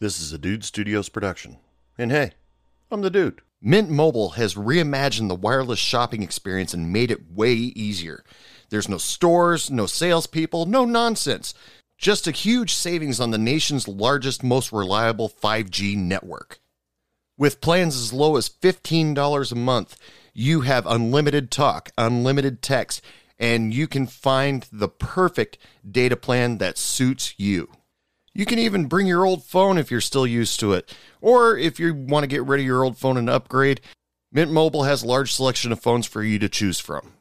This is a Dude Studios production. And hey, I'm the dude. Mint Mobile has reimagined the wireless shopping experience and made it way easier. There's no stores, no salespeople, no nonsense. Just a huge savings on the nation's largest, most reliable 5G network. With plans as low as $15 a month, you have unlimited talk, unlimited text, and you can find the perfect data plan that suits you. You can even bring your old phone if you're still used to it. Or if you want to get rid of your old phone and upgrade, Mint Mobile has a large selection of phones for you to choose from.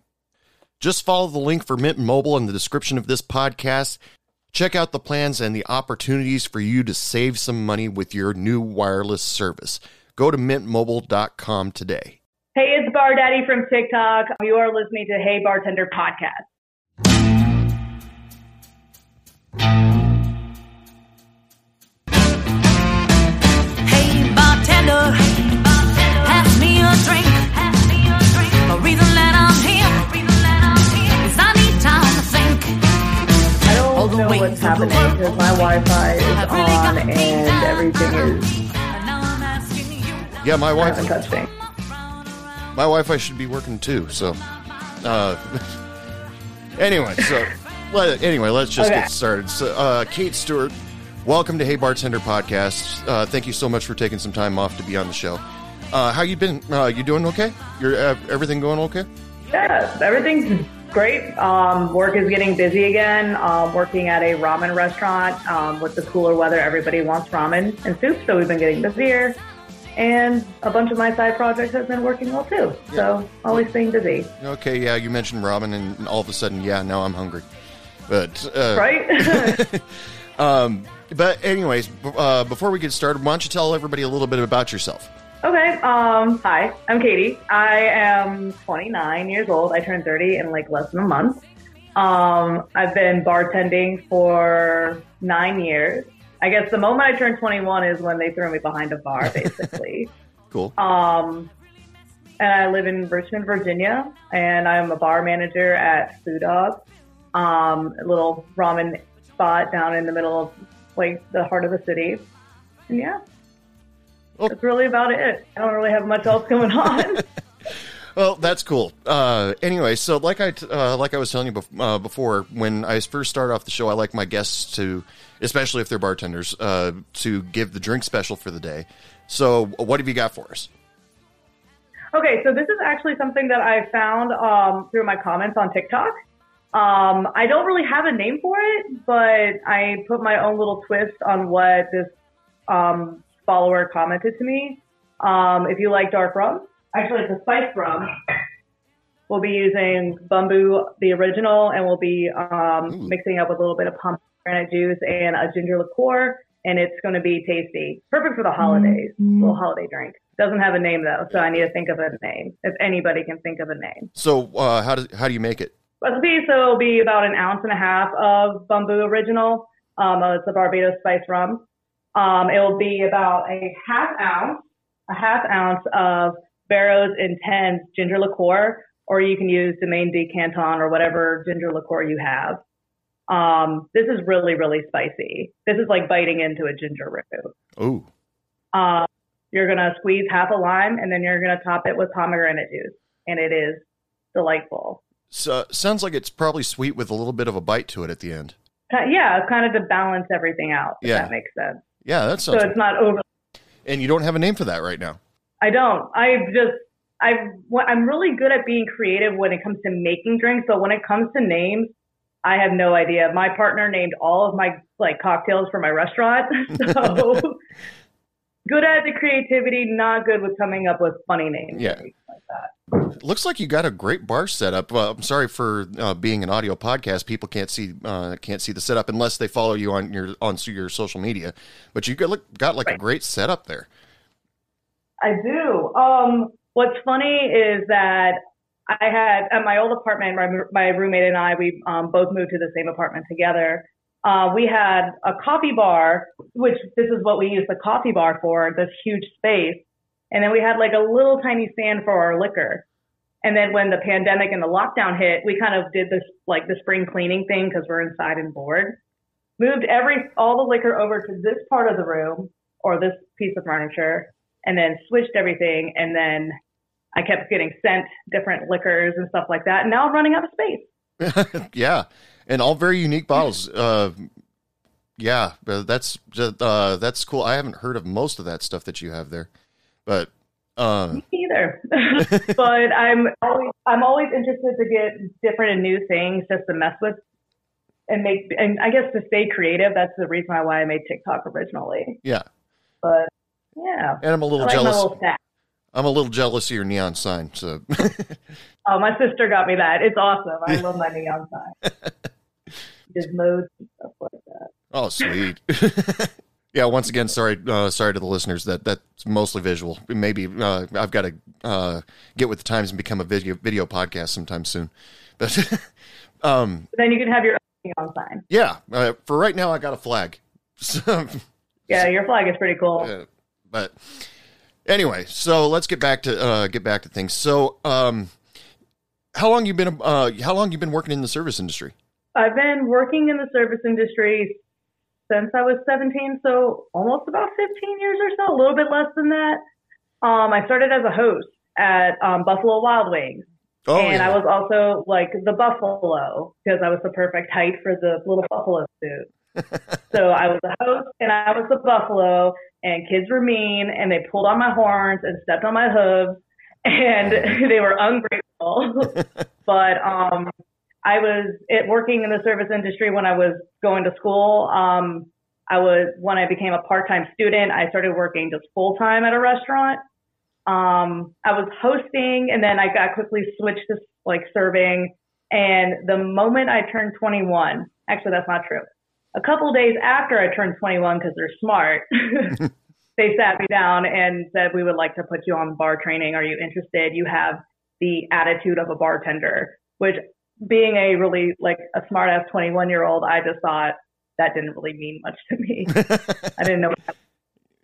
Just follow the link for Mint Mobile in the description of this podcast. Check out the plans and the opportunities for you to save some money with your new wireless service. Go to mintmobile.com today. Hey, it's Bar Daddy from TikTok. You are listening to Hey Bartender Podcast. What's of the happening because my Wi-Fi is have really on and everything is. And now I'm asking you. Yeah, my I wife haven't my Wi-Fi should be working too. So, uh, anyway, so let, anyway, let's just Okay. get started. So, uh, Kate Stewart, welcome to Hey Bartender Podcast. Uh, thank you so much for taking some time off to be on the show. Uh, how you been? Uh, you doing okay? You're uh, everything going okay? Yeah, everything's great. Um, work is getting busy again. Um, working at a ramen restaurant um, with the cooler weather, everybody wants ramen and soup, so we've been getting busier. And a bunch of my side projects have been working well too. So always staying busy, Okay, yeah. You mentioned ramen, and all of a sudden, yeah, now I'm hungry. But uh, right? Um, but anyways, uh, before we get started, why don't you tell everybody a little bit about yourself? Okay. Um, hi, I'm Katie. I am 29 years old. I turned 30 in like less than a month. Um, I've been bartending for nine years. I guess the moment I turned 21 is when they threw me behind a bar, basically. Cool. um, and I live in Richmond, Virginia, and I'm a bar manager at Foo Dog, um, a little ramen spot down in the middle of like the heart of the city. And yeah, Oh. that's really about it. I don't really have much else going on. Well, that's cool. Uh, anyway, so like I t- uh, like I was telling you bef- uh, before, when I first start off the show, I like my guests to, especially if they're bartenders, uh, to give the drink special for the day. So, what have you got for us? Okay, so this is actually something that I found um, through my comments on TikTok. Um, I don't really have a name for it, but I put my own little twist on what this um, follower commented to me. Um, if you like dark rum, actually it's a spice rum. We'll be using Bumbu, the original, and we'll be um, mixing up with a little bit of pomegranate juice and a ginger liqueur, and it's going to be tasty. Perfect for the holidays. Little holiday drink. Doesn't have a name though, so I need to think of a name. If anybody can think of a name. So, uh, how does how do you make it? Recipe, so it'll be about an ounce and a half of Bumbu original. Um, uh, it's a Barbados spice rum. Um, it will be about a half ounce, a half ounce of Barrow's Intense ginger liqueur, or you can use Domaine de Canton or whatever ginger liqueur you have. Um, this is really, really spicy. This is like biting into a ginger root. Ooh. Um, you're gonna squeeze half a lime, and then you're gonna top it with pomegranate juice, and it is delightful. So sounds like it's probably sweet with a little bit of a bite to it at the end. Yeah, kind of to balance everything out. If Yeah. that makes sense. Yeah, that So it's not over. and you don't have a name for that right now. I don't. I just. I. I'm really good at being creative when it comes to making drinks, but when it comes to names, I have no idea. My partner named all of my like cocktails for my restaurant, so good at the creativity, not good with coming up with funny names. Yeah. Like. Looks like you got a great bar setup. Uh, I'm sorry for uh, being an audio podcast. People can't see uh, can't see the setup unless they follow you on your on your social media. But you got look, got like a great setup there. I do. Um, what's funny is that I had at my old apartment, my, my roommate and I, we um, both moved to the same apartment together. Uh, we had a coffee bar, which this is what we use the coffee bar for, this huge space. And then we had like a little tiny stand for our liquor. And then when the pandemic and the lockdown hit, we kind of did this like the spring cleaning thing because we're inside and bored. Moved every all the liquor over to this part of the room or this piece of furniture, and then switched everything. And then I kept getting sent different liquors and stuff like that. And now I'm running out of space. yeah, and all very unique bottles. Uh, yeah, uh, that's just, uh, that's cool. I haven't heard of most of that stuff that you have there, but uh, Me either. but I'm always I'm always interested to get different and new things just to mess with and make and I guess to stay creative. That's the reason why I made TikTok originally. yeah, But yeah. and I'm a little like jealous. little. I'm a little jealous of your neon sign. So Oh, my sister got me that. It's awesome. I love my neon sign. Gizmos and stuff like that. Oh, sweet. yeah. Once again, sorry, uh, sorry to the listeners that that's mostly visual. Maybe uh, I've got to uh, get with the times and become a video video podcast sometime soon. But um, then you can have your own sign. yeah, uh, for right now, I got a flag. So, Yeah, your flag is pretty cool. but anyway, so let's get back to uh, get back to things. So, um, how long you been uh, how long you been working in the service industry? I've been working in the service industry since I was 17, so almost about 15 years or so, a little bit less than that. Um, I started as a host at um, Buffalo Wild Wings, Oh, and yeah. I was also like the buffalo because I was the perfect height for the little buffalo suit. so I was a host and I was the buffalo, and kids were mean, and they pulled on my horns and stepped on my hooves, and they were ungrateful. but um, I was it, working in the service industry when I was going to school. Um, I was when I became a part-time student. I started working just full-time at a restaurant. Um, I was hosting, and then I got quickly switched to like serving. And the moment I turned 21, actually that's not true. A couple days after I turned 21, because they're smart, they sat me down and said, "We would like to put you on bar training. Are you interested? You have the attitude of a bartender." Which, being a really like a smart ass 21 year old, I just thought that didn't really mean much to me. I didn't know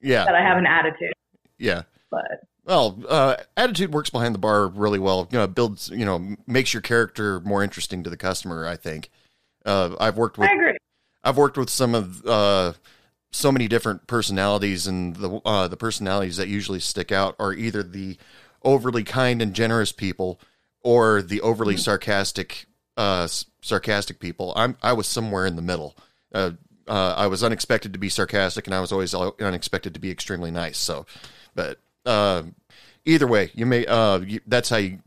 yeah, that I have an attitude, yeah. but Well, uh, attitude works behind the bar really well. You know, builds, you know, makes your character more interesting to the customer. I think. Uh, I've worked with I agree. I've worked with some of uh, so many different personalities, and the uh, the personalities that usually stick out are either the overly kind and generous people or the overly sarcastic uh, s- sarcastic people. I'm I was somewhere in the middle. Uh, uh, I was unexpected to be sarcastic, and I was always unexpected to be extremely nice. So, but uh, either way, you may uh, you, that's how you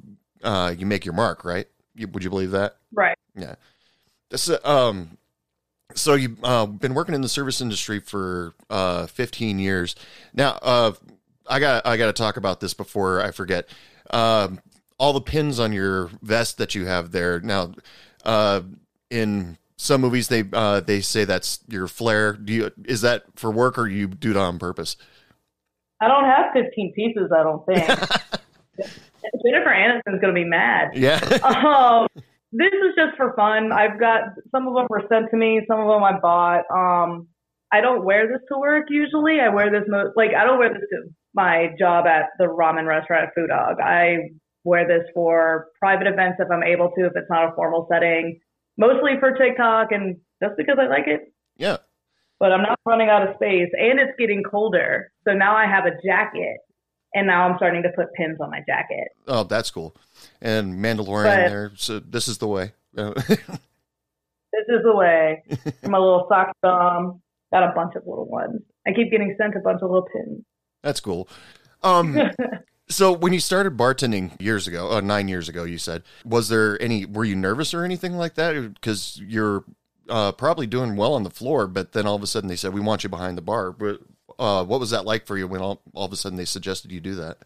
uh, you make your mark, right? You, would you believe that? Right. Yeah. This, um, so you've uh, been working in the service industry for uh, 15 years. Now, uh, I got I got to talk about this before I forget. Um, all the pins on your vest that you have there. Now, uh, in some movies, they uh, they say that's your flair. Do you is that for work or you do it on purpose? I don't have 15 pieces. I don't think. Jennifer Aniston's gonna be mad. Yeah. um, this is just for fun. I've got some of them were sent to me, some of them I bought. Um, I don't wear this to work usually. I wear this mo- like I don't wear this to my job at the ramen restaurant at Foo Dog. I wear this for private events if I'm able to, if it's not a formal setting. Mostly for TikTok and just because I like it. yeah. But I'm not running out of space, and it's getting colder. So now I have a jacket, and now I'm starting to put pins on my jacket. Oh, that's cool. And Mandalorian But- there. So this is the way. This is the way. my little sock thumb. Got a bunch of little ones. I keep getting sent a bunch of little pins. That's cool. Um, so when you started bartending years ago, uh, nine years ago, you said, was there any? Were you nervous or anything like that? Because you're uh, probably doing well on the floor, but then all of a sudden they said we want you behind the bar. But Uh, what was that like for you when all, all of a sudden they suggested you do that?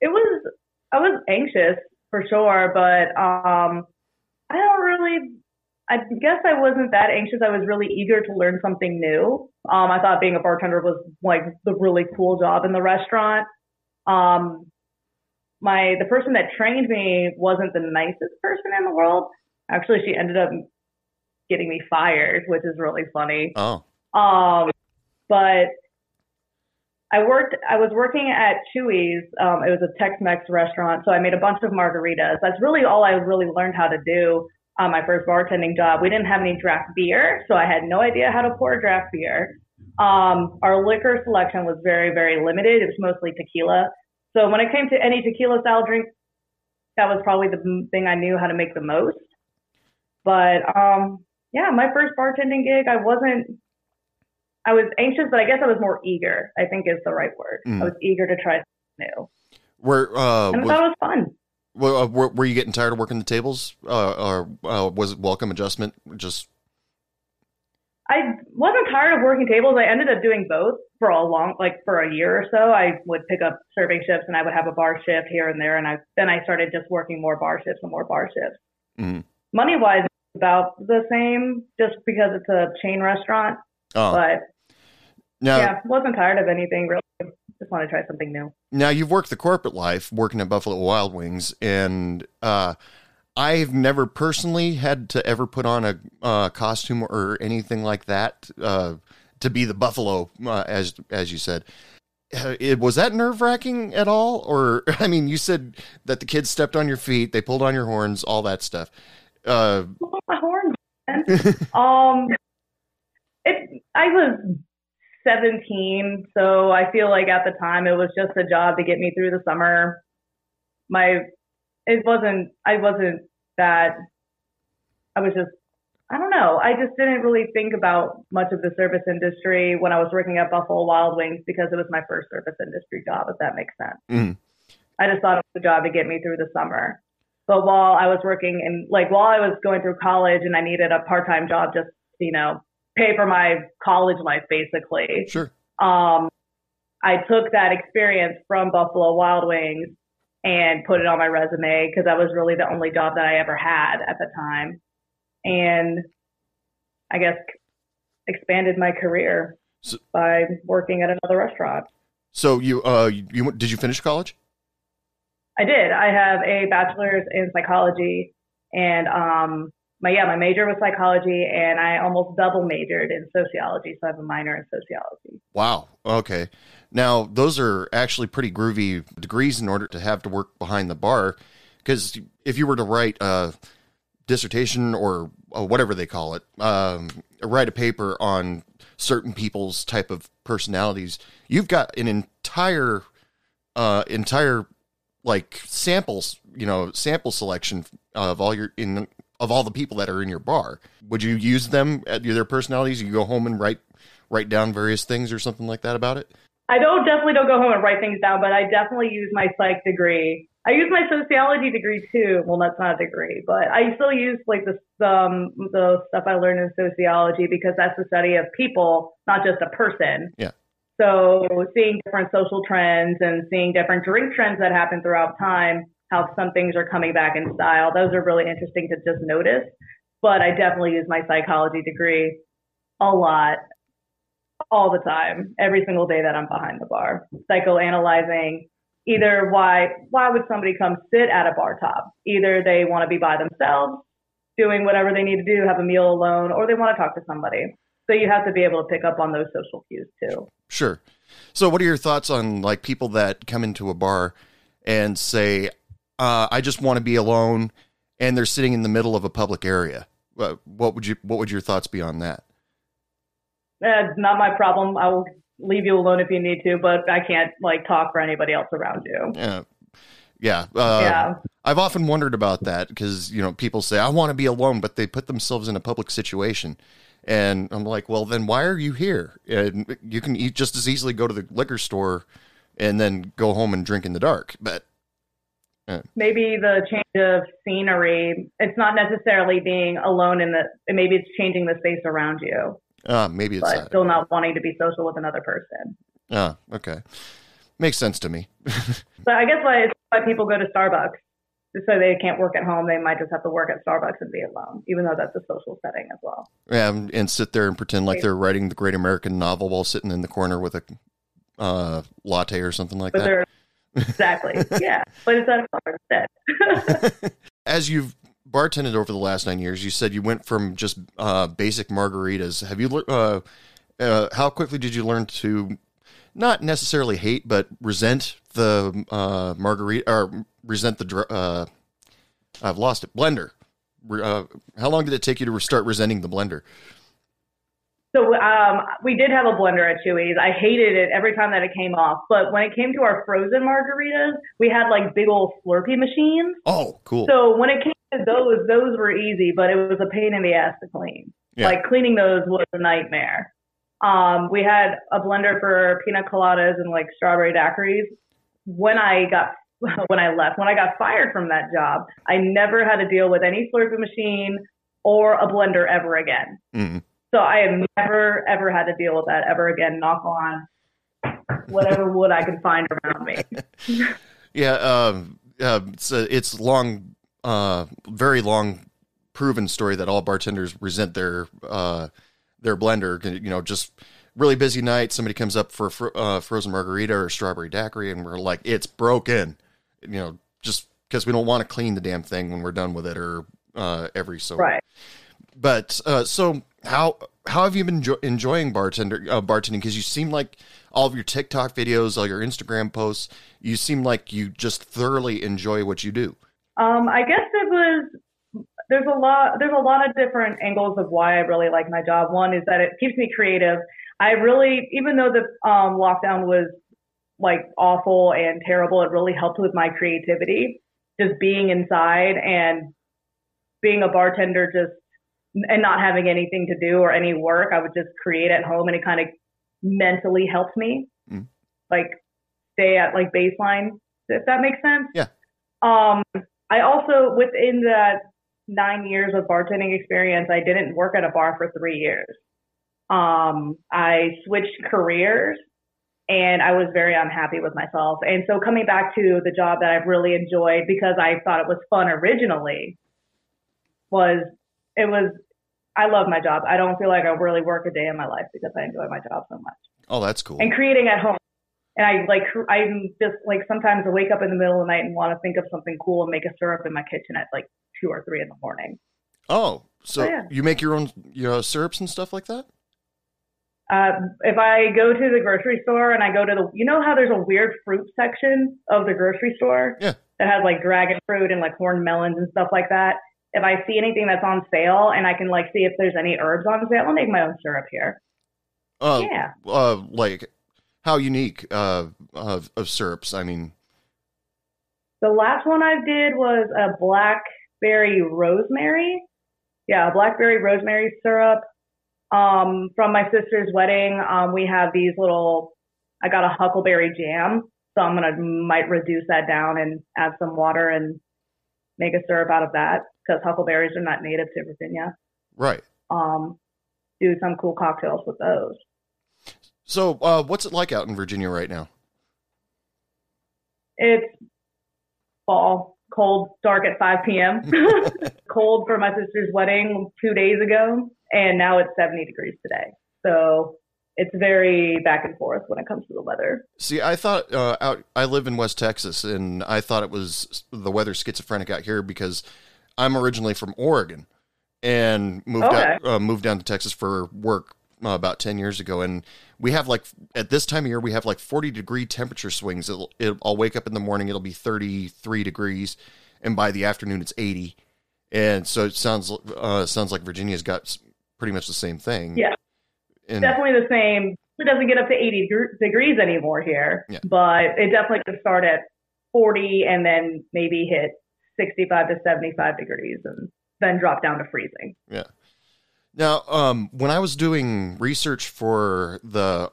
It was I was anxious for sure, but um, I don't really. I guess I wasn't that anxious. I was really eager to learn something new. Um, I thought being a bartender was like the really cool job in the restaurant. Um, my the person that trained me wasn't the nicest person in the world. Actually, she ended up getting me fired, which is really funny. Oh, Um, but I worked. I was working at Chuy's. Um, it was a Tex-Mex restaurant, so I made a bunch of margaritas. That's really all I really learned how to do on my first bartending job. We didn't have any draft beer, so I had no idea how to pour draft beer. Um, our liquor selection was very, very limited. It was mostly tequila. So when it came to any tequila style drink, that was probably the thing I knew how to make the most. But um, yeah, my first bartending gig, I wasn't I was anxious, but I guess I was more eager. I think is the right word. Mm. I was eager to try something new, where uh, and I was, thought it was fun. well, uh, were, were you getting tired of working the tables, uh, or uh, was it welcome adjustment? Just I wasn't tired of working tables. I ended up doing both for a long, like for a year or so. I would pick up serving shifts, and I would have a bar shift here and there. And I then I started just working more bar shifts and more bar shifts. mm, Money wise, about the same, just because it's a chain restaurant. oh, But now yeah, wasn't tired of anything really. Just want to try something new. now you've worked the corporate life working at Buffalo Wild Wings, and uh, I've never personally had to ever put on a uh, costume or anything like that uh, to be the buffalo, uh, as as you said. Uh, It, was that nerve wracking at all, or I mean, you said that the kids stepped on your feet, they pulled on your horns, all that stuff. Uh, my horn. um, it. I was 17, so I feel like at the time it was just a job to get me through the summer. My, it wasn't. I wasn't that. I was just. I don't know. I just didn't really think about much of the service industry when I was working at Buffalo Wild Wings because it was my first service industry job. If that makes sense. mm, I just thought it was a job to get me through the summer. But while I was working in, like, while I was going through college and I needed a part time job just, you know, pay for my college life, basically, sure. um, I took that experience from Buffalo Wild Wings and put it on my resume because that was really the only job that I ever had at the time. And I guess expanded my career So- by working at another restaurant. So you uh you, you did you finish college? I did. I have a bachelor's in psychology, and um, my yeah, my major was psychology, and I almost double majored in sociology, so I have a minor in sociology. Wow. Okay. Now, those are actually pretty groovy degrees in order to have to work behind the bar. Because if you were to write a dissertation or uh, whatever they call it, um, write a paper on certain people's type of personalities, you've got an entire, uh, entire like samples, you know, sample selection of all your in of all the people that are in your bar. Would you use them at their personalities? You go home and write write down various things or something like that about it? I don't definitely don't go home and write things down, but I definitely use my psych degree. I use my sociology degree too. Well, that's not a degree, but I still use like the um, the stuff I learned in sociology because that's the study of people, not just a person. Yeah. So seeing different social trends and seeing different drink trends that happen throughout time, how some things are coming back in style, those are really interesting to just notice. But I definitely use my psychology degree a lot, all the time, every single day that I'm behind the bar, psychoanalyzing either why why would somebody come sit at a bar top? Either they want to be by themselves, doing whatever they need to do, have a meal alone, or they want to talk to somebody. So you have to be able to pick up on those social cues too. Sure. So, what are your thoughts on like people that come into a bar and say, uh, "I just want to be alone," and they're sitting in the middle of a public area? What what would you What would your thoughts be on that? That's not my problem. I will leave you alone if you need to, but I can't like talk for anybody else around you. Yeah, yeah. Uh, yeah. I've often wondered about that because you know people say I want to be alone, but they put themselves in a public situation, and I'm like, well, then why are you here? And you can eat just as easily go to the liquor store and then go home and drink in the dark. But maybe the change of scenery. It's not necessarily being alone in the. Maybe it's changing the space around you, uh, maybe it's but that. still not wanting to be social with another person. Ah, okay. Makes sense to me. So I guess why, why people go to Starbucks. So they can't work at home, they might just have to work at Starbucks and be alone, even though that's a social setting as well. Yeah, and- and sit there and pretend like they're writing the great American novel while sitting in the corner with a uh, latte or something like But that. Exactly, yeah. But it's at a bar instead. As you've bartended over the last nine years, you said you went from just uh, basic margaritas. Have you? Uh, uh, how quickly did you learn to not necessarily hate, but resent the uh, margarita or resent the? Uh, I've lost it. Blender. Uh, how long did it take you to start resenting the blender? So um, we did have a blender at Chuy's. I hated it every time that it came off. But when it came to our frozen margaritas, we had like big old Slurpee machines. Oh, cool. So when it came to those, those were easy, but it was a pain in the ass to clean. Yeah. Like cleaning those was a nightmare. Um, we had a blender for pina coladas and like strawberry daiquiris. When I got when I left, when I got fired from that job, I never had to deal with any Slurpee machine or a blender ever again. Mm. So I have never ever had to deal with that ever again. Knock on whatever wood I can find around me. Yeah, um, uh, it's a, it's long, uh, very long, proven story that all bartenders resent their uh, their blender. You know, just really busy night. Somebody comes up for a fro- uh, frozen margarita or strawberry daiquiri, and we're like, "It's broken." You know, just because we don't want to clean the damn thing when we're done with it, or uh, every so Right. but uh, so how how have you been enjo- enjoying bartender uh, bartending? Because you seem like all of your TikTok videos, all your Instagram posts, you seem like you just thoroughly enjoy what you do. Um, I guess it was there's a lot there's a lot of different angles of why I really like my job. One is that it keeps me creative. I really even though the um, lockdown was like awful and terrible, it really helped with my creativity. Just being inside and being a bartender just and not having anything to do or any work, I would just create at home and it kind of mentally helped me. Mm. Like stay at like baseline, if that makes sense. Yeah. Um I also within that nine years of bartending experience, I didn't work at a bar for three years. Um, I switched careers and I was very unhappy with myself. And so coming back to the job that I've really enjoyed because I thought it was fun originally was it was I love my job. I don't feel like I really work a day in my life because I enjoy my job so much. Oh, that's cool. And creating at home. And I like I'm just like sometimes I wake up in the middle of the night and want to think of something cool and make a syrup in my kitchen at like two or three in the morning. Oh, so Oh, yeah. you make your own you know, syrups and stuff like that? Uh, if I go to the grocery store and I go to the, you know how there's a weird fruit section of the grocery store Yeah. that has like dragon fruit and like horned melons and stuff like that. If I see anything that's on sale and I can like see if there's any herbs on sale, I'll make my own syrup here. Uh, Yeah. uh, like how unique uh, of, of syrups? I mean, The last one I did was a blackberry rosemary. Yeah, blackberry rosemary syrup. Um, from my sister's wedding, um, we have these little. I got a huckleberry jam, so I'm gonna might reduce that down and add some water and make a syrup out of that because huckleberries are not native to Virginia. right. Um, do some cool cocktails with those. So, uh, what's it like out in Virginia right now? It's fall, cold, dark at 5 p.m. cold for my sister's wedding two days ago, and now it's 70 degrees today. So it's very back and forth when it comes to the weather. See, I thought uh, out. I live in West Texas, and I thought it was the weather schizophrenic out here because I'm originally from Oregon and moved out, uh, moved down to Texas for work uh, about ten years ago, and we have like at this time of year we have like 40 degree temperature swings. It'll, it'll, I'll wake up in the morning, it'll be 33 degrees, and by the afternoon it's 80, and so it sounds uh, sounds like Virginia's got pretty much the same thing. Yeah. and Definitely the same. It doesn't get up to 80 deg- degrees anymore here, Yeah. but it definitely can start at 40 and then maybe hit 65 to 75 degrees and then drop down to freezing. Yeah. Now, um, when I was doing research for the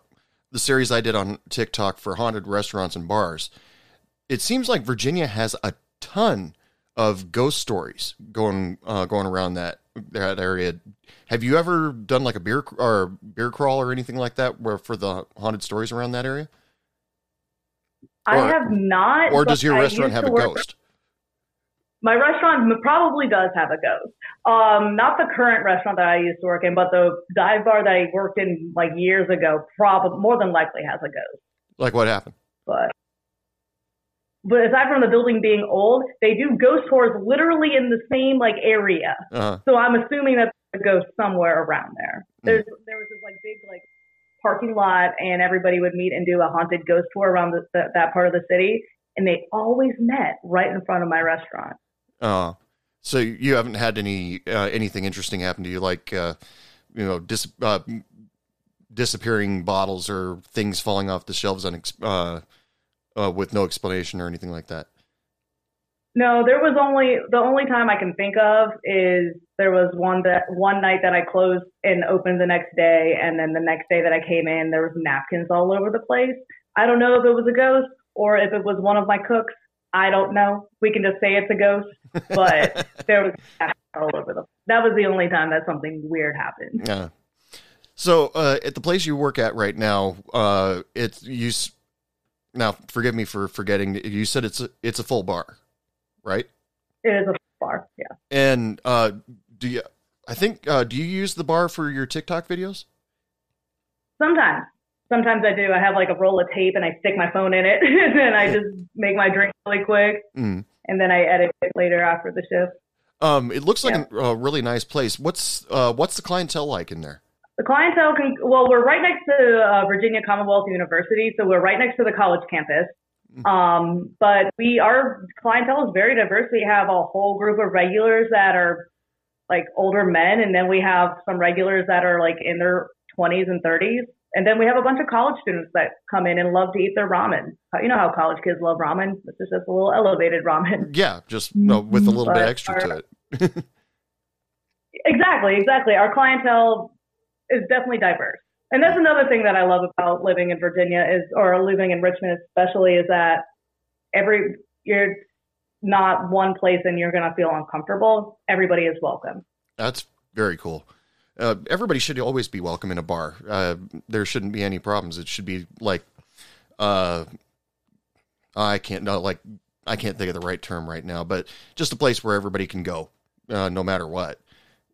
the series I did on TikTok for haunted restaurants and bars, it seems like Virginia has a ton of ghost stories going uh, going around that that area. Have you ever done like a beer or beer crawl or anything like that, where for the haunted stories around that area? I Or- have not. Or does your I restaurant have a work- ghost? My restaurant probably does have a ghost. Um, not the current restaurant that I used to work in, but the dive bar that I worked in like years ago, probably more than likely has a ghost. Like what happened? But but aside from the building being old, they do ghost tours literally in the same like area. Uh, So I'm assuming that there's a ghost somewhere around there. Hmm. There's there was this like big like parking lot, and everybody would meet and do a haunted ghost tour around the, the, that part of the city, and they always met right in front of my restaurant. Uh, so you haven't had any uh, anything interesting happen to you, like uh, you know, dis- uh, disappearing bottles or things falling off the shelves unex- uh, uh, with no explanation or anything like that. No, there was only the only time I can think of is there was one that one night that I closed and opened the next day, and then the next day that I came in, there was napkins all over the place. I don't know if it was a ghost or if it was one of my cooks. I don't know. We can just say it's a ghost, but there was all over the. That was the only time that something weird happened. Yeah. So uh, at the place you work at right now, uh, it's you. Now, forgive me for forgetting. You said it's a, it's a full bar, right? It is a bar, yeah. And uh, do you? I think uh, do you use the bar for your TikTok videos? Sometimes, sometimes I do. I have like a roll of tape and I stick my phone in it, and I just make my drink really quick, Mm. And then I edit it later after the shift. Um, it looks like Yeah. a, a really nice place. What's uh, what's the clientele like in there? The clientele can, well, we're right next to uh, Virginia Commonwealth University, so we're right next to the college campus. Um, but we, our clientele is very diverse. We have a whole group of regulars that are like older men, and then we have some regulars that are like in their 20s and 30s. And then we have a bunch of college students that come in and love to eat their ramen. You know how college kids love ramen? This is just a little elevated ramen. Yeah, just no, with a little bit extra to it. Exactly, exactly. Our clientele is definitely diverse. And that's another thing that I love about living in Virginia is, or living in Richmond especially, is that every, you're not one place and you're going to feel uncomfortable. Everybody is welcome. That's very cool. Uh, everybody should always be welcome in a bar. Uh, there shouldn't be any problems. It should be like, uh, I can't no, like I can't think of the right term right now, but just a place where everybody can go, uh, no matter what.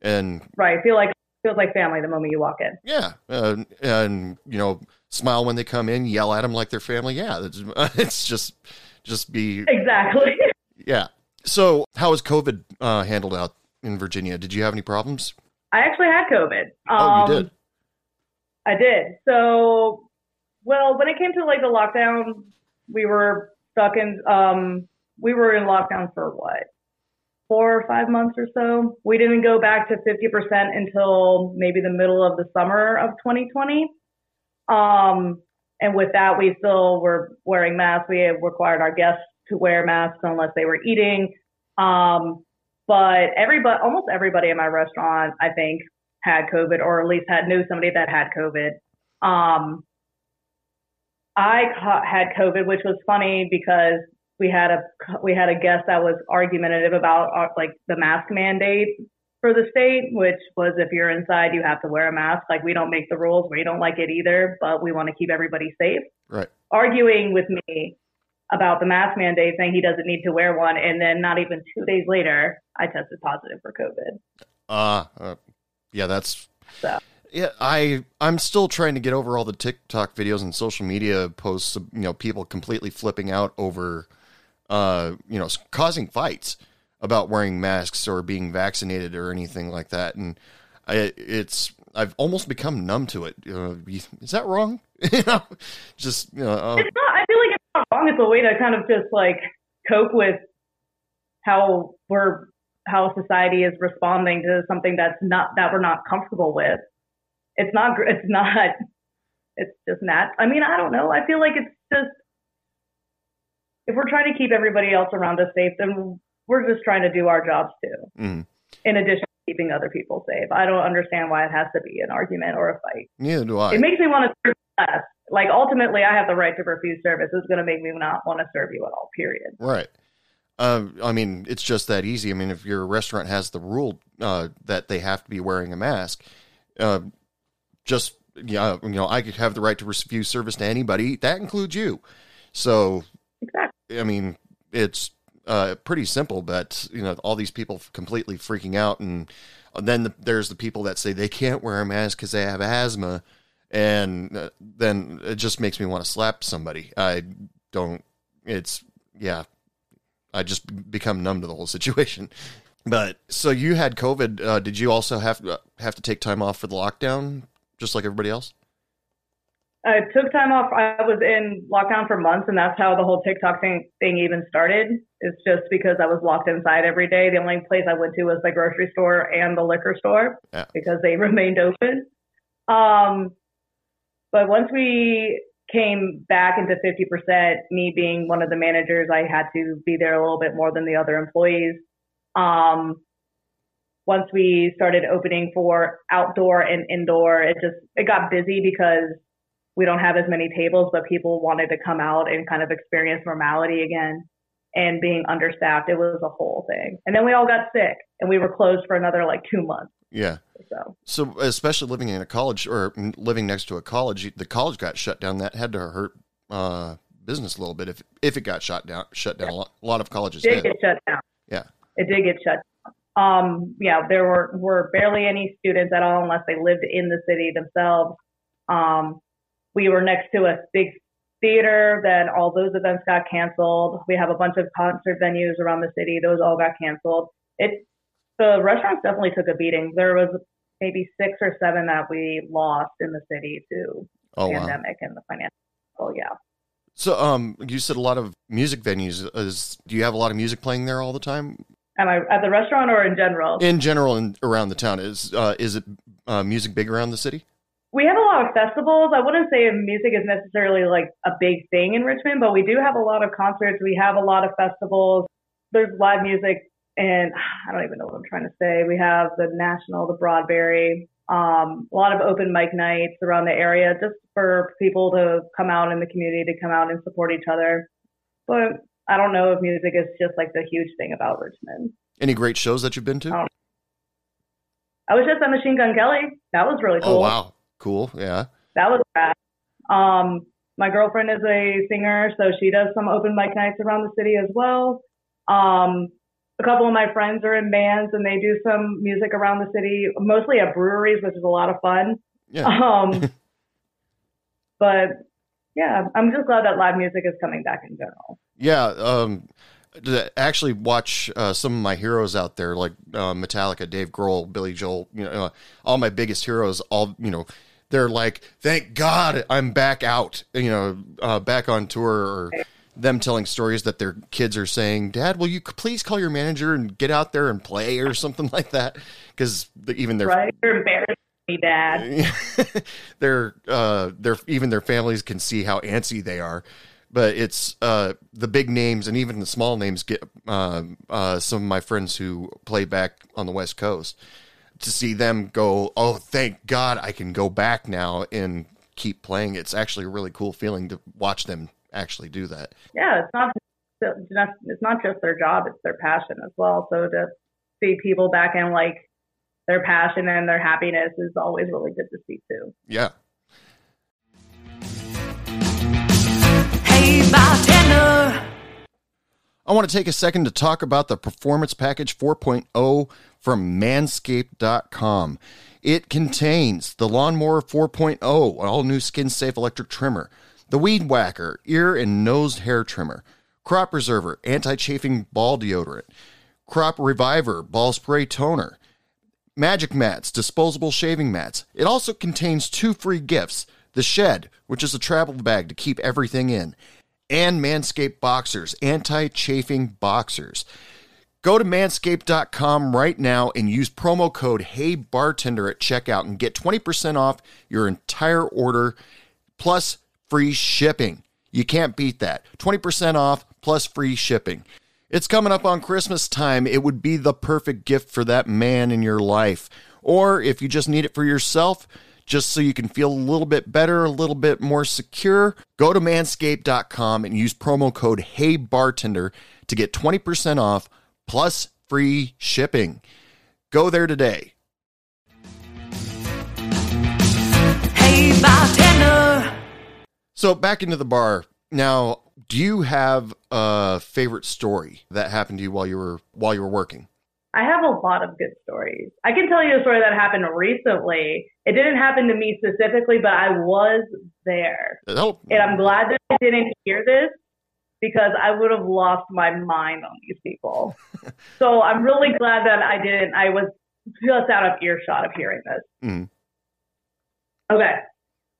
And Right. Feel like, feels like family the moment you walk in. yeah, uh, and you know, smile when they come in, yell at them like they're family. Yeah, that's, it's just just be Exactly. yeah. So, how is COVID uh, handled out in Virginia? Did you have any problems? I actually had COVID. Oh, you did. I did. So, well, when it came to like the lockdown, we were stuck in, um, we were in lockdown for what, four or five months or so. We didn't go back to 50% until maybe the middle of the summer of 2020. Um, and with that, we still were wearing masks. We required our guests to wear masks unless they were eating. Um, but everybody, almost everybody in my restaurant, I think, had COVID or at least had knew somebody that had COVID. Um, I ca- had COVID, which was funny because we had a we had a guest that was argumentative about uh, like the mask mandate for the state, which was if you're inside, you have to wear a mask. Like we don't make the rules, we don't like it either, but we want to keep everybody safe. Right. Arguing with me about the mask mandate, saying he doesn't need to wear one, and then not even two days later, I tested positive for COVID. Uh, uh yeah, that's So. yeah. I I'm still trying to get over all the TikTok videos and social media posts. Of, you know, people completely flipping out over, uh, you know, causing fights about wearing masks or being vaccinated or anything like that. And I, it's I've almost become numb to it. Uh, is that wrong? you know, just you know, uh, It's not. I feel like not wrong. It's a way to kind of just like cope with how we're how society is responding to something that's not that we're not comfortable with. It's not. It's not. It's just not. I mean, I don't know. I feel like it's just if we're trying to keep everybody else around us safe, then we're just trying to do our jobs too. mm, In addition to keeping other people safe, I don't understand why it has to be an argument or a fight. neither do I. It makes me want to less. Like ultimately, I have the right to refuse service. It's going to make me not want to serve you at all. Period. Right. Uh, I mean, it's just that easy. I mean, if your restaurant has the rule uh, that they have to be wearing a mask, uh, just yeah, you know, I could have the right to refuse service to anybody. That includes you. So, Exactly. I mean, it's uh, pretty simple, but you know, all these people completely freaking out, and then the, there's the people that say they can't wear a mask because they have asthma, and uh, then it just makes me want to slap somebody. I don't. It's yeah. I just become numb to the whole situation. But so you had COVID. Uh, did you also have uh, have to take time off for the lockdown, just like everybody else? I took time off. I was in lockdown for months, and that's how the whole TikTok thing, thing even started. It's just because I was locked inside every day. The only place I went to was the grocery store and the liquor store Yeah. because they remained open. Um, but once we came back into 50%, me being one of the managers, I had to be there a little bit more than the other employees. Um, once we started opening for outdoor and indoor, it just it got busy because we don't have as many tables, but people wanted to come out and kind of experience normality again. And being understaffed, it was a whole thing. And then we all got sick, and we were closed for another like two months. Yeah. So So, especially living in a college or living next to a college, the college got shut down. That had to hurt uh, business a little bit if if it got shut down. Shut down. A, lot, a lot of colleges it did did. get shut down. Yeah. It did get shut down. Um, yeah, there were were barely any students at all unless they lived in the city themselves. Um, we were next to a big theater, then all those events got canceled. We have a bunch of concert venues around the city; those all got canceled. It the restaurants definitely took a beating. There was maybe six or seven that we lost in the city to Oh wow. pandemic and the financial. Oh yeah. So, um, you said a lot of music venues. Is do you have a lot of music playing there all the time? Am I at the restaurant or in general? In general, and around the town, is uh, is it uh, music big around the city? we have a lot of festivals. I wouldn't say music is necessarily like a big thing in Richmond, but we do have a lot of concerts. We have a lot of festivals. There's live music, and I don't even know what I'm trying to say. We have the National, the Broadberry, um, a lot of open mic nights around the area just for people to come out in the community to come out and support each other. But I don't know if music is just like the huge thing about Richmond. Any great shows that you've been to? Oh, I was just at Machine Gun Kelly. That was really cool. Oh wow, cool. Yeah. that was rad. Um, my girlfriend is a singer, so she does some open mic nights around the city as well. Um, a couple of my friends are in bands and they do some music around the city, mostly at breweries, which is a lot of fun. Yeah. Um, but yeah, I'm just glad that live music is coming back in general. Yeah, um, to actually watch uh, some of my heroes out there, like uh, Metallica, Dave Grohl, Billy Joel, you know, uh, all my biggest heroes. All you know, they're like, "Thank God I'm back out," you know, uh, back on tour, or them telling stories that their kids are saying, "Dad, will you please call your manager and get out there and play," or something like that, because even their Right? You're embarrassing me, Dad. their uh their even their families can see how antsy they are but it's uh the big names and even the small names get uh, uh some of my friends who play back on the west coast to see them go oh thank god i can go back now and keep playing it's actually a really cool feeling to watch them actually do that Yeah, it's not it's not it's not just their job; it's their passion as well. So to see people back in like their passion and their happiness is always really good to see too. yeah Hey, bartender. I want to take a second to talk about the Performance Package 4.0 from manscaped.com. It contains the Lawnmower 4.0, an all new skin safe electric trimmer, the Weed Whacker ear and nose hair trimmer, Crop Preserver anti chafing ball deodorant, Crop Reviver ball spray toner, Magic Mats, disposable shaving mats. It also contains two free gifts the Shed, which is a travel bag to keep everything in, and Manscaped Boxers, anti chafing boxers. Go to manscaped.com right now and use promo code HeyBartender at checkout and get 20% off your entire order plus free shipping. You can't beat that. 20% off plus free shipping. It's coming up on Christmas time. It would be the perfect gift for that man in your life. Or if you just need it for yourself, just so you can feel a little bit better, a little bit more secure, go to manscaped.com and use promo code HeyBartender to get 20% off plus free shipping. Go there today. So back into the bar. Now, do you have a favorite story that happened to you while you were while you were working? I have a lot of good stories. I can tell you a story that happened recently. It didn't happen to me specifically, but I was there. Oh, And I'm glad that I didn't hear this because I would have lost my mind on these people. so I'm really glad that I didn't. I was just out of earshot of hearing this. Mm. Okay.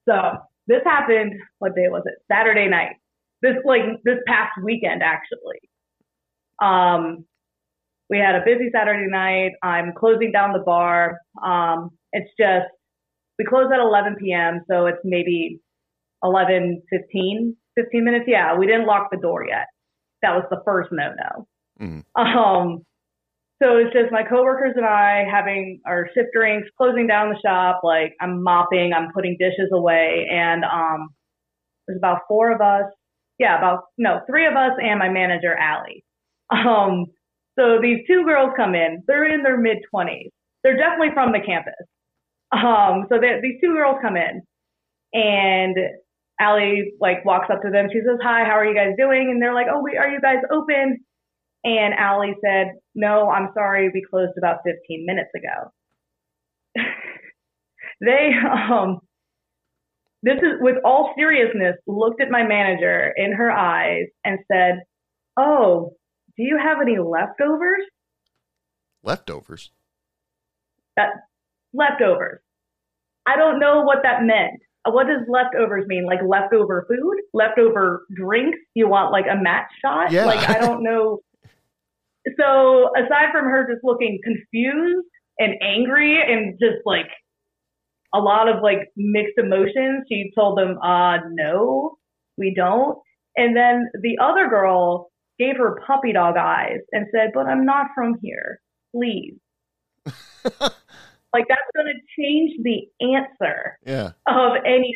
So this happened, what day was it? Saturday night. This like this past weekend actually. Um we had a busy Saturday night. I'm closing down the bar. Um it's just we close at 11 p.m. so it's maybe 11 15 15 minutes. Yeah, we didn't lock the door yet. That was the first no-no. Mhm. Um so it's just my coworkers and I having our shift drinks, closing down the shop. Like I'm mopping, I'm putting dishes away, and um, there's about four of us. Yeah, about no, three of us and my manager Allie. Um, so these two girls come in. They're in their mid twenties. They're definitely from the campus. Um, so they, these two girls come in, and Allie like walks up to them. She says, "Hi, how are you guys doing?" And they're like, "Oh, we, are you guys open?" And Allie said, No, I'm sorry, we closed about 15 minutes ago. they, um, this is with all seriousness, looked at my manager in her eyes and said, Oh, do you have any leftovers? leftovers. That leftovers. I don't know what that meant. What does leftovers mean? Like leftover food? Leftover drinks? You want like a match shot? Yeah. Like I don't know. So aside from her just looking confused and angry and just like a lot of like mixed emotions, she told them, uh, no, we don't. And then the other girl gave her puppy dog eyes and said, but I'm not from here. Please. like that's going to change the answer Yeah, of anything.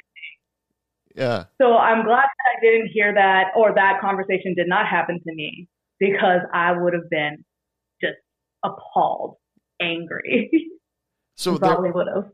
yeah. So I'm glad that I didn't hear that or that conversation did not happen to me because I would have been just appalled, angry. So they Probably would have.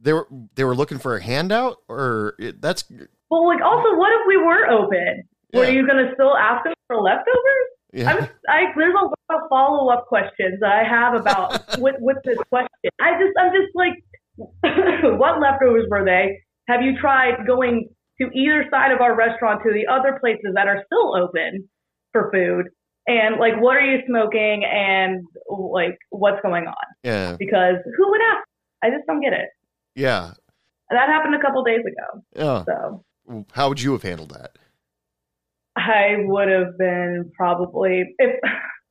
they were they were looking for a handout, or it, that's Well, like also, what if we were open? Were you going to still ask us for leftovers? yeah. I'm, I, there's a lot of follow up questions that I have about with, with this question. I just, I'm just like, what leftovers were they? Have you tried going to either side of our restaurant to the other places that are still open for food? And like, what are you smoking? And like, what's going on? yeah, Because who would ask? I just don't get it. yeah, That happened a couple days ago. yeah. So How would you have handled that? I would have been probably if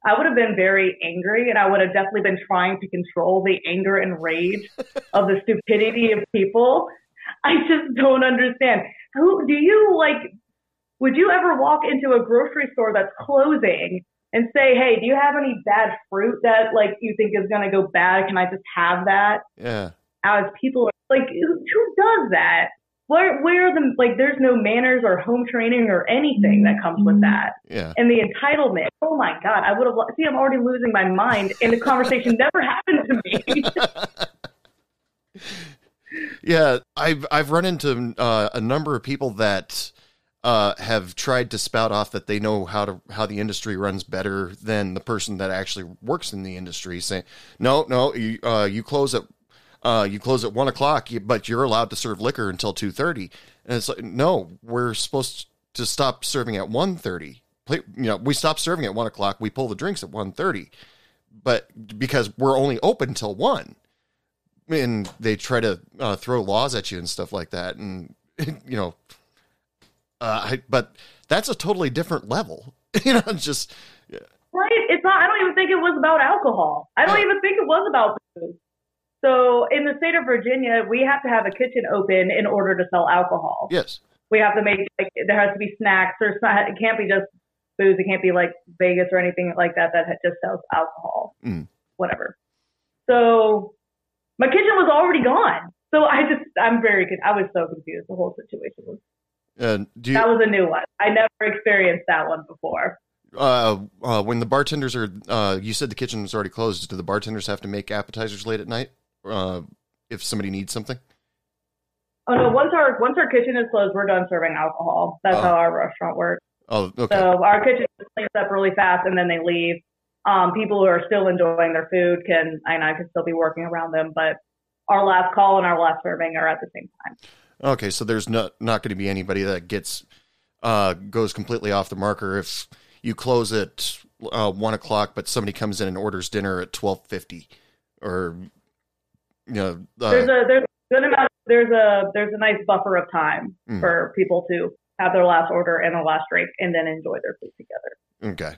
I would have been very angry and I would have definitely been trying to control the anger and rage of the stupidity of people. I just don't understand. Who do you like would you ever walk into a grocery store that's closing and say, "Hey, do you have any bad fruit that like you think is going to go bad? Can I just have that?" Yeah, As people are like who, who does that? Where where are the like there's no manners or home training or anything that comes with that yeah, and the entitlement. Oh my God, I would have see. I'm already losing my mind, and the conversation never happened to me. yeah. I've I've run into uh, a number of people that uh, have tried to spout off that they know how to how the industry runs better than the person that actually works in the industry, saying, "No, no, you uh, you close at uh, you close at one o'clock, but you're allowed to serve liquor until two thirty. And it's like, no, we're supposed to stop serving at one thirty. You know, we stop serving at one o'clock. We pull the drinks at one thirty, but because we're only open till one, and they try to uh, throw laws at you and stuff like that, and you know, uh, I, but that's a totally different level. you know, it's just right? It's not. I don't even think it was about alcohol. I don't even think it was about booze. So in the state of Virginia, we have to have a kitchen open in order to sell alcohol. yes, We have to make like there has to be snacks. Not. It can't be just booze. It can't be like Vegas or anything like that that just sells alcohol. Mm. Whatever. So my kitchen was already gone. So I just, I'm very, I was so confused. The whole situation was, Uh, do you, that was a new one. I never experienced that one before. uh, uh, when the bartenders are, uh, you said the kitchen was already closed. Do the bartenders have to make appetizers late at night? Uh, if somebody needs something? Oh no, once our, once our kitchen is closed, we're done serving alcohol. That's Oh. how our restaurant works. Oh, okay. So our kitchen just cleans up really fast and then they leave. Um, people who are still enjoying their food can, I and I can still be working around them, but our last call and our last serving are at the same time. Okay, so there's not not going to be anybody that gets uh, goes completely off the marker if you close at uh, one o'clock, but somebody comes in and orders dinner at twelve fifty, or you know, there's uh, a there's a good amount there's a there's a nice buffer of time Mm. for people to have their last order and their last drink and then enjoy their food together. okay.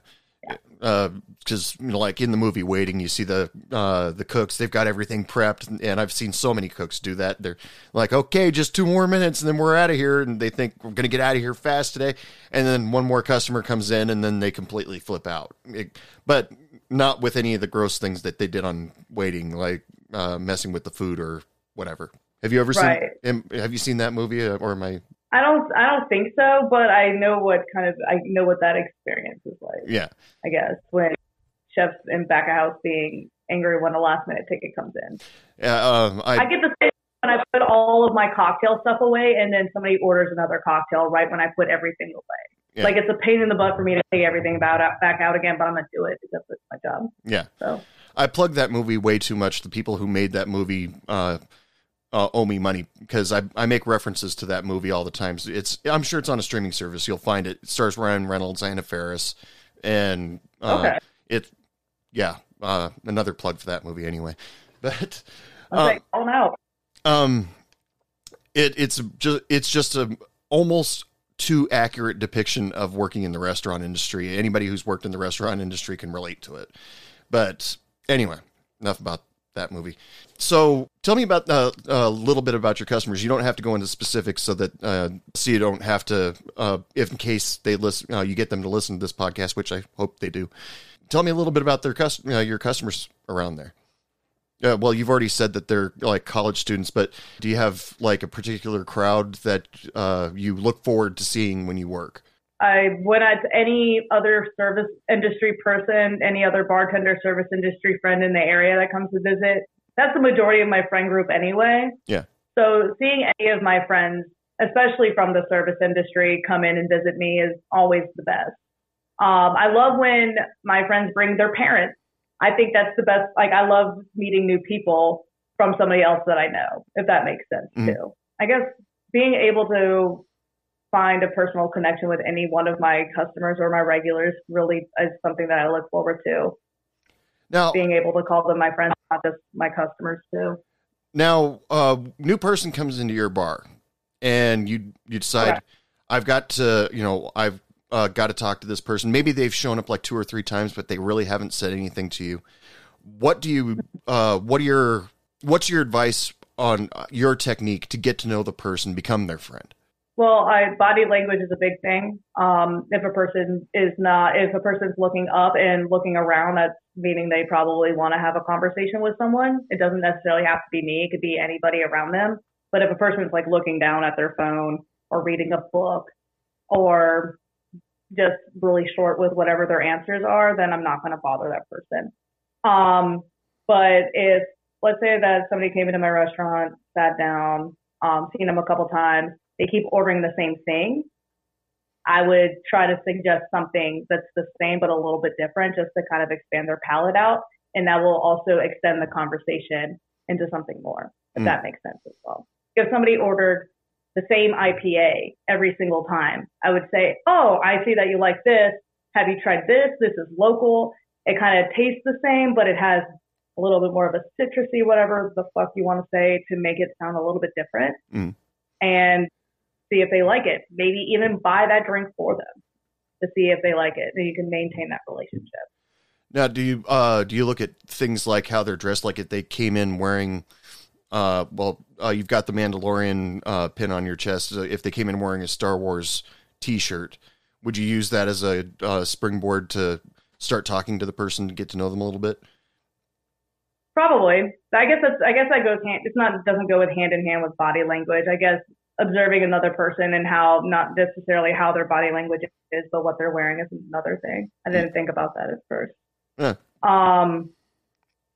Because you know, like in the movie Waiting, you see the uh, the cooks. They've got everything prepped, and I've seen so many cooks do that. They're like, "Okay, just two more minutes, and then we're out of here." And they think we're going to get out of here fast today. And then one more customer comes in, and then they completely flip out. It- but not with any of the gross things that they did on Waiting, like uh, messing with the food or whatever. Have you ever Right. seen? Have you seen that movie, uh, or am I? I don't I don't think so, but I know what kind of I know what that experience is like. Yeah, I guess when chefs in back of house being angry when a last minute ticket comes in. uh, um, I, I get the same when I put all of my cocktail stuff away and then somebody orders another cocktail right when I put everything away. Yeah. Like it's a pain in the butt for me to take everything about back out again, but I'm gonna do it because it's my job. yeah. So I plug that movie way too much. The people who made that movie uh, uh, owe me money because I, I make references to that movie all the time. It's I'm sure it's on a streaming service. You'll find it. It stars Ryan Reynolds, Anna Faris, and uh, Okay. it yeah uh, another plug for that movie anyway. But uh, like, oh no. um, it it's just it's just a almost too accurate depiction of working in the restaurant industry. Anybody who's worked in the restaurant industry can relate to it. But anyway, enough about that movie. So tell me about uh, a little bit about your customers. You don't have to go into specifics so that uh, so you don't have to uh, if in case they listen, uh, you get them to listen to this podcast, which I hope they do. Tell me a little bit about their cust- uh, your customers around there. Uh, well, you've already said that they're like college students, but do you have like a particular crowd that uh, you look forward to seeing when you work? I when I any other service industry person, any other bartender service industry friend in the area that comes to visit, that's the majority of my friend group anyway. Yeah. So seeing any of my friends, especially from the service industry, come in and visit me is always the best. Um, I love when my friends bring their parents. I think that's the best. Like I love meeting new people from somebody else that I know, if that makes sense Mhm. too. I guess being able to find a personal connection with any one of my customers or my regulars really is something that I look forward to. Now, Being able to call them my friends, not just my customers too. now, uh, new person comes into your bar, and you you decide, Correct. I've got to, you know, I've uh, got to talk to this person. Maybe they've shown up like two or three times, but they really haven't said anything to you. What do you? Uh, what are your? What's your advice on uh, your technique to get to know the person, become their friend? Well, I, body language is a big thing. Um, if a person is not, if a person's looking up and looking around, that's meaning they probably want to have a conversation with someone. It doesn't necessarily have to be me. It could be anybody around them. But if a person's like looking down at their phone or reading a book or just really short with whatever their answers are, then I'm not going to bother that person. Um, but if let's say that somebody came into my restaurant, sat down, um, seen them a couple times, they keep ordering the same thing. I would try to suggest something that's the same but a little bit different just to kind of expand their palate out. And that will also extend the conversation into something more, if Mm. that makes sense as well. If somebody ordered the same IPA every single time, I would say, Oh, I see that you like this. Have you tried this? This is local. It kind of tastes the same, but it has a little bit more of a citrusy, whatever the fuck you want to say to make it sound a little bit different. Mm. And see if they like it. Maybe even buy that drink for them to see if they like it. And you can maintain that relationship. Now, do you uh, do you look at things like how they're dressed? Like if they came in wearing, uh, well, uh, you've got the Mandalorian uh, pin on your chest. If they came in wearing a Star Wars T-shirt, would you use that as a uh, springboard to start talking to the person to get to know them a little bit? Probably. I guess that's. I guess that goes hand. It's not. Doesn't go with hand in hand with body language. I guess observing another person and how not necessarily how their body language is, but what they're wearing is another thing. I didn't think about that at first. Yeah. Um,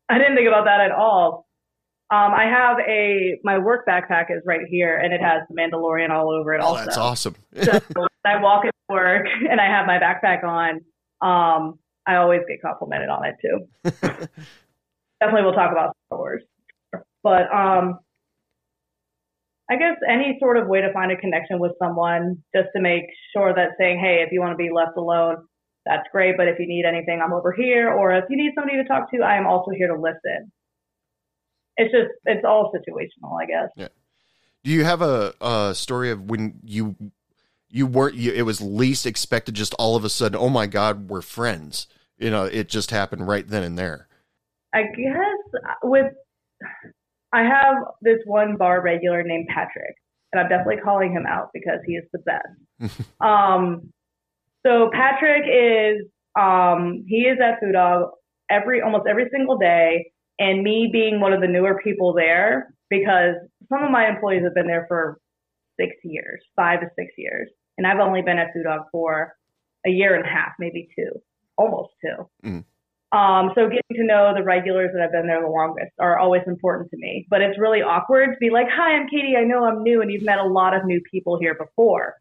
I didn't think about that at all. Um, I have a my work backpack is right here, and it has the Mandalorian all over it. Oh, also, that's awesome. so I walk into work and I have my backpack on. Um, I always get complimented on it too. Definitely, we'll talk about Star Wars, but um, I guess any sort of way to find a connection with someone, just to make sure that saying, "Hey, if you want to be left alone, that's great. But if you need anything, I'm over here. Or if you need somebody to talk to, I am also here to listen." It's just it's all situational, I guess. Yeah. Do you have a, a story of when you you weren't you, it was least expected just all of a sudden, oh my god, we're friends. You know, it just happened right then and there. I guess uh, with I have this one bar regular named Patrick, and I'm definitely calling him out because he is the best. um, so Patrick is um, he is at Foo Dog every almost every single day, and me being one of the newer people there because some of my employees have been there for six years, five to six years, and I've only been at Foo Dog for a year and a half, maybe two, almost two. Mm. Um, so getting to know the regulars that have been there the longest are always important to me. But it's really awkward to be like, "Hi, I'm Katie. I know I'm new, and you've met a lot of new people here before,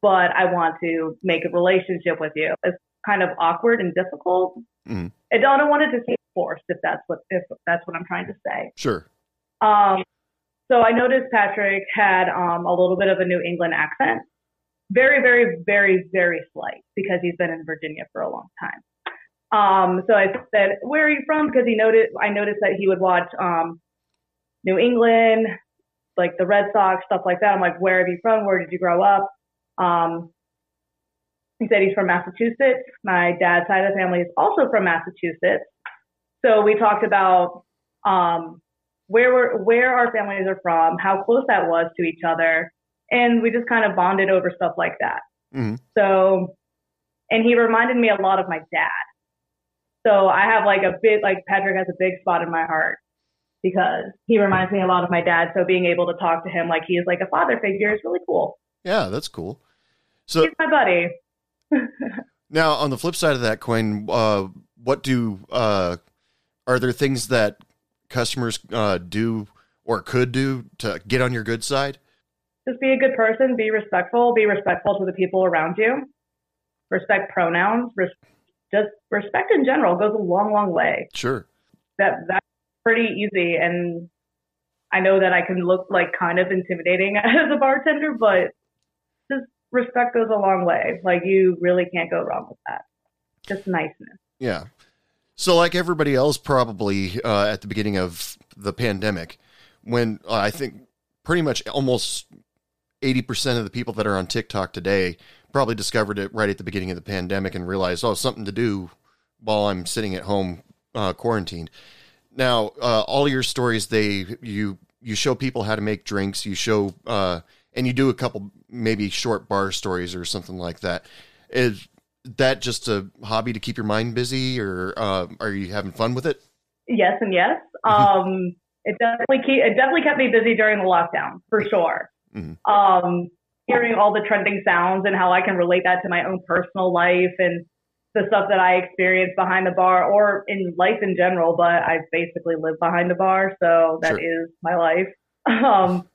but I want to make a relationship with you." It's kind of awkward and difficult. Mhm. I don't, I don't want it to seem forced if that's what if that's what I'm trying to say. Sure. Um, so I noticed Patrick had um, a little bit of a New England accent. Very, very, very, very slight because he's been in Virginia for a long time. Um, so I said, "Where are you from?" Because he noticed. I noticed that he would watch um, New England, like the Red Sox, stuff like that. I'm like, "Where are you from? Where did you grow up?" Um, he said he's from Massachusetts. My dad's side of the family is also from Massachusetts. So we talked about um, where we're, where our families are from, how close that was to each other, and we just kind of bonded over stuff like that. Mhm. So, and he reminded me a lot of my dad. So I have like a big, like Patrick has a big spot in my heart because he reminds me a lot of my dad. So being able to talk to him like he is like a father figure is really cool. Yeah, that's cool. So He's my buddy. now on the flip side of that coin, uh, what do uh, are there things that customers uh, do or could do to get on your good side? Just be a good person, be respectful, be respectful to the people around you, respect pronouns, res- just respect in general goes a long, long way. Sure. That that's pretty easy, and I know that I can look like kind of intimidating as a bartender, but just respect goes a long way. Like you really can't go wrong with that. Just niceness. Yeah. So, like everybody else, probably uh, at the beginning of the pandemic, when uh, I think pretty much almost 80% of the people that are on TikTok today probably discovered it right at the beginning of the pandemic and realized, oh, something to do while I'm sitting at home uh, quarantined. Now, uh, all your stories, they you you show people how to make drinks. You show uh, and you do a couple maybe short bar stories or something like that. Is that just a hobby to keep your mind busy, or uh, are you having fun with it? Yes and yes. Um, it definitely keep, it definitely kept me busy during the lockdown for sure. Mhm. Um, hearing all the trending sounds and how I can relate that to my own personal life and the stuff that I experience behind the bar or in life in general. But I basically live behind the bar, so that is Sure. my life. Um,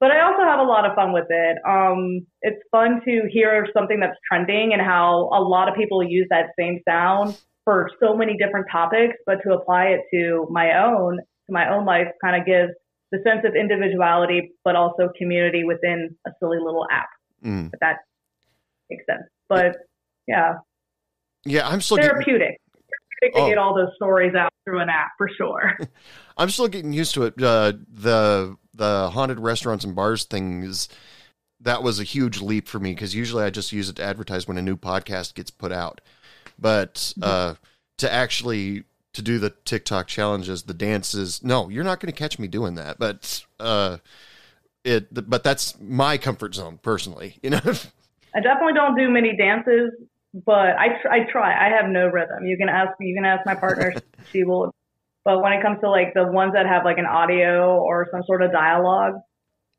but I also have a lot of fun with it. Um, it's fun to hear something that's trending and how a lot of people use that same sound for so many different topics, but to apply it to my own, to my own life kind of gives the sense of individuality, but also community within a silly little app, Mm. if that makes sense. But yeah, Yeah, I'm still therapeutic. Therapeutic to Oh. get all those stories out through an app for sure. I'm still getting used to it. Uh, the the haunted restaurants and bars things that was a huge leap for me because usually I just use it to advertise when a new podcast gets put out. But uh, to actually to do the TikTok challenges, the dances, no, you're not going to catch me doing that. But uh, it, but that's my comfort zone personally. You know, I definitely don't do many dances, but I tr- I try. I have no rhythm. You can ask you can ask my partner; she will But when it comes to like the ones that have like an audio or some sort of dialogue,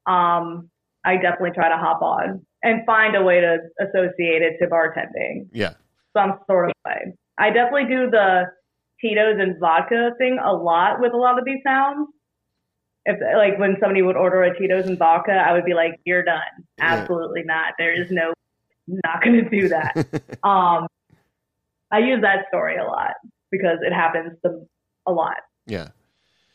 um, I definitely try to hop on and find a way to associate it to bartending Yeah. some sort of way. I definitely do the Tito's and vodka thing a lot with a lot of these sounds. If like when somebody would order a Tito's and vodka, I would be like, "You're done. Yeah. Absolutely not. There is no, not going to do that." um, I use that story a lot because it happens to a lot. Yeah.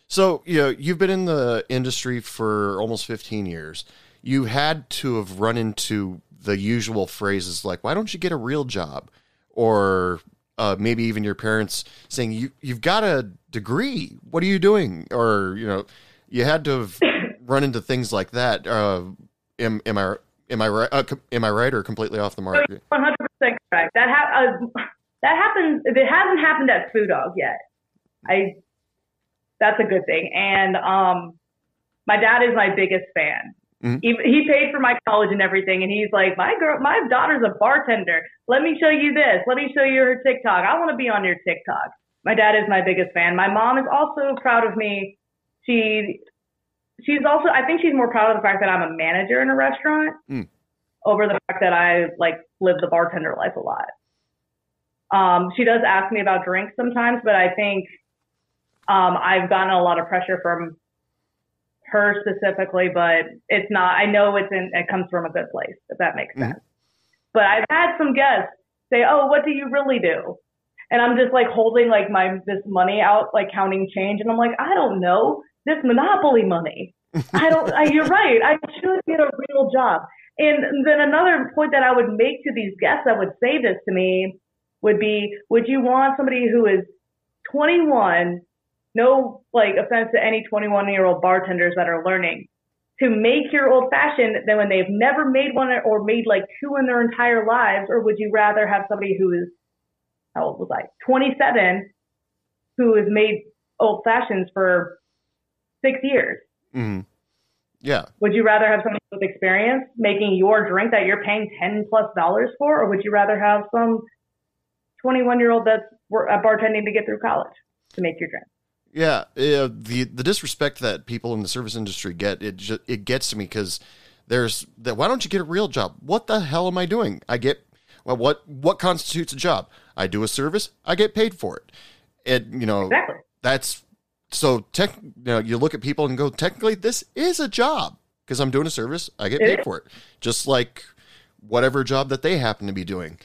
So, you know, you've been in the industry for almost 15 years. You had to have run into the usual phrases like, why don't you get a real job? Or uh, maybe even your parents saying, you, you've got a degree. What are you doing? Or, you know, you had to have run into things like that. Uh, am, am I, am I right? Uh, am I right or completely off the mark? One hundred percent correct. That ha- uh, that happens. It hasn't happened at Foo Dog yet. I. That's a good thing. And um, my dad is my biggest fan. Mhm. He, he paid for my college and everything, and he's like, my girl, my daughter's a bartender. Let me show you this. Let me show you her TikTok. I want to be on your TikTok. My dad is my biggest fan. My mom is also proud of me. She she's also I think she's more proud of the fact that I'm a manager in a restaurant Mm. over the fact that I like live the bartender life a lot. Um, she does ask me about drinks sometimes, but I think um, I've gotten a lot of pressure from her specifically, but it's not. I know it's in. It comes from a good place, if that makes Mhm. sense. But I've had some guests say, "Oh, what do you really do?" And I'm just like holding like my this money out, like counting change, and I'm like, I don't know this monopoly money. I don't. I, you're right. I should get a real job. And then another point that I would make to these guests that would say this to me would be, would you want somebody who is 21, no like offense to any 21 year old bartenders that are learning, to make your old fashioned then when they've never made one or made like two in their entire lives, or would you rather have somebody who is how old was I? 27, who has made old fashions for six years. Mhm. Yeah. Would you rather have somebody with experience making your drink that you're paying 10 plus dollars for, or would you rather have some 21 year old that's uh, bartending to get through college to make your drink? Yeah, uh, the the disrespect that people in the service industry get it ju- it gets to me because there's that. Why don't you get a real job? What the hell am I doing? I get well. What what constitutes a job? I do a service. I get paid for it. And you know Exactly. that's so. Tech. You, know, you look at people and go, technically, this is a job because I'm doing a service. I get It paid is. for it, just like whatever job that they happen to be doing